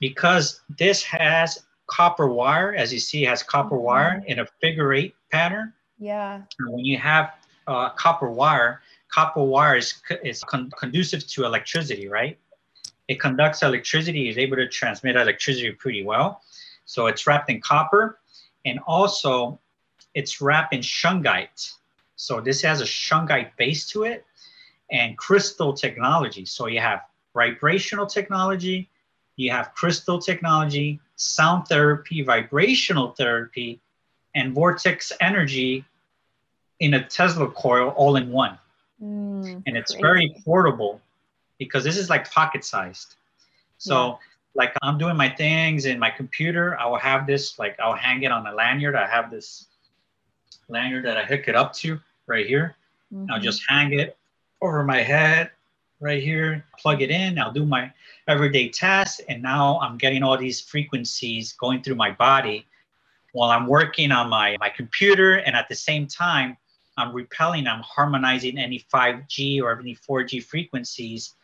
Because this has copper wire, as you see, has copper mm-hmm. wire in a figure eight pattern. Yeah. When you have uh, copper wire, copper wire is, is con- conducive to electricity, right? It conducts electricity, is able to transmit electricity pretty well. So it's wrapped in copper. And also, it's wrapped in shungite. So this has a shungite base to it and crystal technology. So you have vibrational technology, you have crystal technology, sound therapy, vibrational therapy, and vortex energy in a Tesla coil all in one. Mm, and it's crazy. very portable because this is like pocket sized. So yeah. like I'm doing my things in my computer, I will have this like I'll hang it on a lanyard. I have this lanyard that I hook it up to right here. Mm-hmm. I'll just hang it over my head right here, plug it in. I'll do my everyday tasks. And now I'm getting all these frequencies going through my body while I'm working on my, my computer. And at the same time, I'm repelling, I'm harmonizing any 5G or any 4G frequencies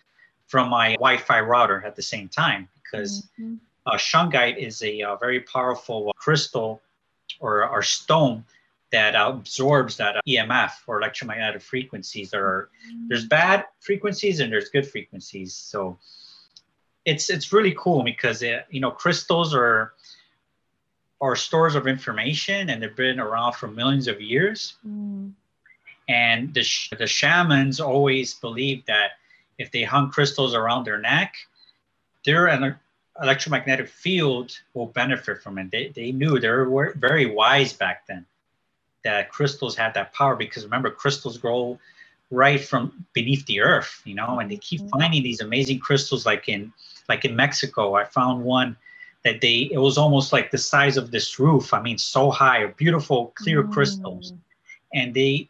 from my Wi Fi router at the same time because mm-hmm. uh, shungite is a, uh, very powerful crystal or, or stone that absorbs that EMF or electromagnetic frequencies. There are there's bad frequencies and there's good frequencies. So it's it's really cool because it, you know crystals are are stores of information and they've been around for millions of years. Mm. And the sh- the shamans always believed that if they hung crystals around their neck, their electromagnetic field will benefit from it. They, they knew they were very wise back then that crystals had that power because remember crystals grow right from beneath the earth you know and they keep mm-hmm. finding these amazing crystals like in like in mexico i found one that they it was almost like the size of this roof i mean so high beautiful clear mm. crystals and they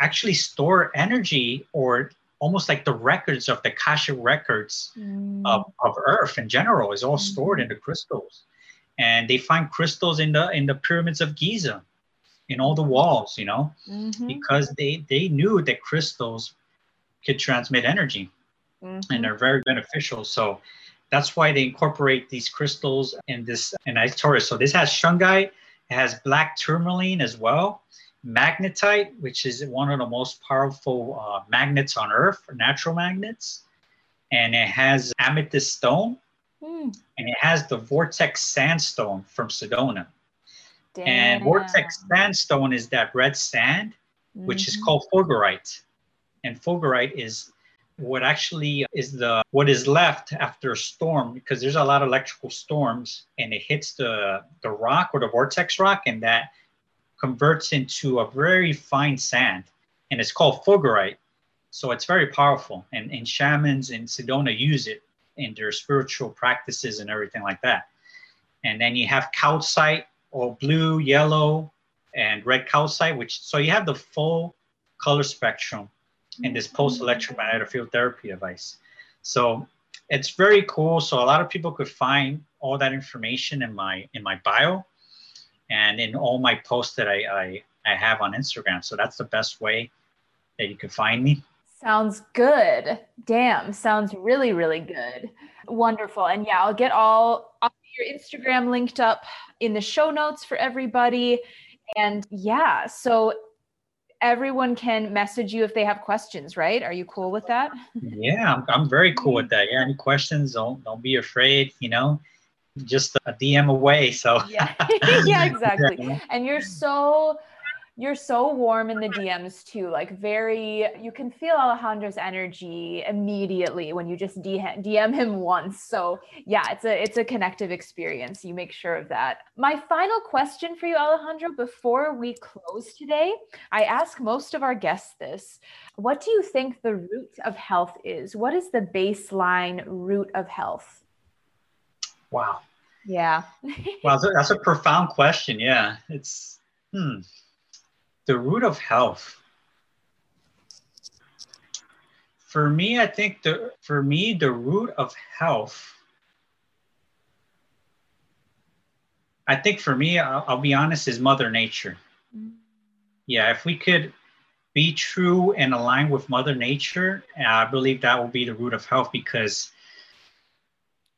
actually store energy or almost like the records of the Akashic records mm. of, of Earth in general is all mm. stored in the crystals. And they find crystals in the in the pyramids of Giza, in all the walls, you know, mm-hmm. because they they knew that crystals could transmit energy, mm-hmm. and they're very beneficial. So that's why they incorporate these crystals in this torus. So this has shungite, it has black tourmaline as well, magnetite, which is one of the most powerful uh, magnets on Earth, natural magnets, and it has amethyst stone, mm. and it has the vortex sandstone from Sedona. Damn. And vortex sandstone is that red sand, which mm-hmm. is called fulgurite, and fulgurite is what actually is the what is left after a storm because there's a lot of electrical storms and it hits the the rock or the vortex rock and that converts into a very fine sand, and it's called fulgurite. So it's very powerful, and, and shamans in Sedona use it in their spiritual practices and everything like that. And then you have calcite or blue, yellow, and red calcite, which so you have the full color spectrum in this post electromagnetic field therapy device. So it's very cool. So a lot of people could find all that information in my in my bio and in all my posts that I, I, I have on Instagram. So that's the best way that you can find me. Sounds good. Damn, sounds really, really good. Wonderful. And yeah, I'll get all your Instagram linked up in the show notes for everybody. And yeah, so everyone can message you if they have questions, right? Are you cool with that? Yeah, I'm, I'm very cool with that. Yeah, any questions, don't don't be afraid, you know just a DM away. So yeah, *laughs* yeah, *laughs* exactly. And you're so you're so warm in the DMs too. Like very, you can feel Alejandro's energy immediately when you just DM him once. So yeah, it's a it's a connective experience. You make sure of that. My final question for you, Alejandro, before we close today, I ask most of our guests this. What do you think the root of health is? What is the baseline root of health? Wow. Yeah. wow, that's a profound question. Yeah. It's hmm. The root of health. For me, I think the for me the root of health. I think for me, I'll, I'll be honest, is Mother Nature. Mm-hmm. Yeah, if we could be true and align with Mother Nature, I believe that will be the root of health because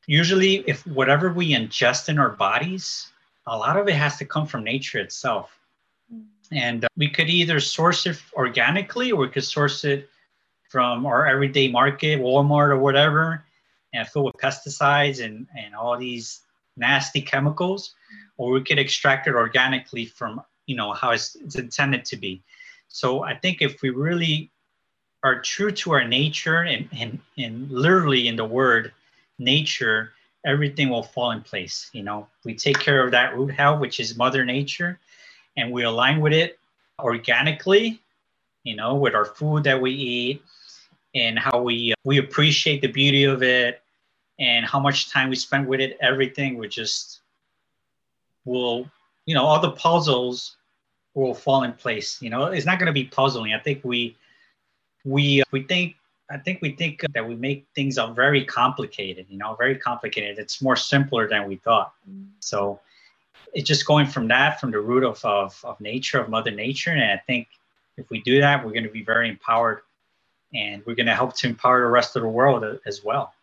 usually if whatever we ingest in our bodies a lot of it has to come from nature itself. And uh, we could either source it organically or we could source it from our everyday market walmart or whatever and filled with pesticides and, and all these nasty chemicals or we could extract it organically from you know how it's, it's intended to be so i think if we really are true to our nature and, and, and literally in the word nature, everything will fall in place. You know, we take care of that root health, which is Mother Nature, and we align with it organically, you know, with our food that we eat and how we we appreciate the beauty of it and how much time we spend with it. Everything would just will, you know, all the puzzles will fall in place. You know, it's not going to be puzzling. I think we we we think I think we think that we make things very complicated, you know, very complicated. It's more simpler than we thought. Mm. So it's just going from that, from the root of, of, of nature, of Mother Nature. And I think if we do that, we're going to be very empowered and we're going to help to empower the rest of the world as well.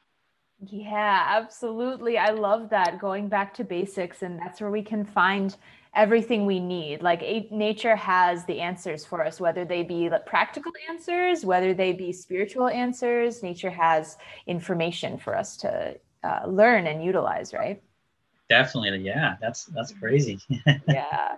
Yeah, absolutely. I love that going back to basics. And that's where we can find everything we need. Like nature has the answers for us, whether they be like practical answers, whether they be spiritual answers. Nature has information for us to uh, learn and utilize, right? Definitely, yeah. That's that's crazy. *laughs* yeah,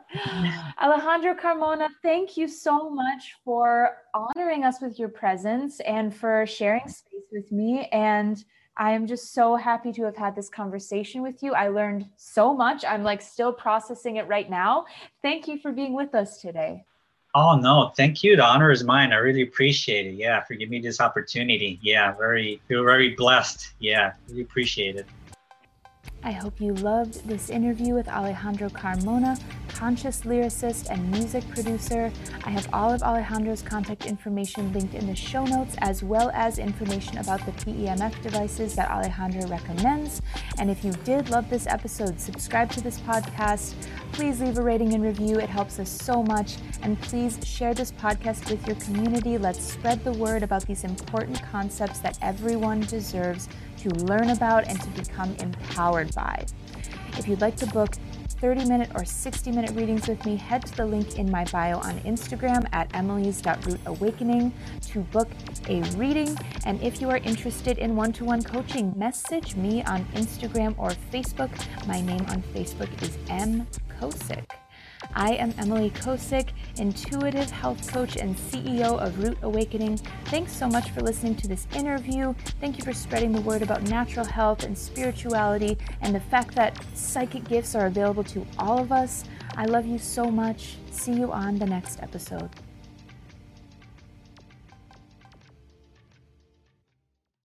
Alejandro Carmona, thank you so much for honoring us with your presence and for sharing space with me and I am just so happy to have had this conversation with you. I learned so much. I'm like still processing it right now. Thank you for being with us today. Oh no, thank you. The honor is mine. I really appreciate it. Yeah, for giving me this opportunity. Yeah, very feel very blessed. Yeah, really appreciate it. I hope you loved this interview with Alejandro Carmona, conscious lyricist and music producer. I have all of Alejandro's contact information linked in the show notes, as well as information about the PEMF devices that Alejandro recommends. And if you did love this episode, subscribe to this podcast. Please leave a rating and review, it helps us so much. And please share this podcast with your community. Let's spread the word about these important concepts that everyone deserves to learn about and to become empowered by. If you'd like to book 30 minute or 60 minute readings with me, head to the link in my bio on Instagram at emily's.rootawakening to book a reading. And if you are interested in one to one coaching, message me on Instagram or Facebook. My name on Facebook is M. Ciosek. I am Emily Ciosek, intuitive health coach and CEO of Root Awakening. Thanks so much for listening to this interview. Thank you for spreading the word about natural health and spirituality and the fact that psychic gifts are available to all of us. I love you so much. See you on the next episode.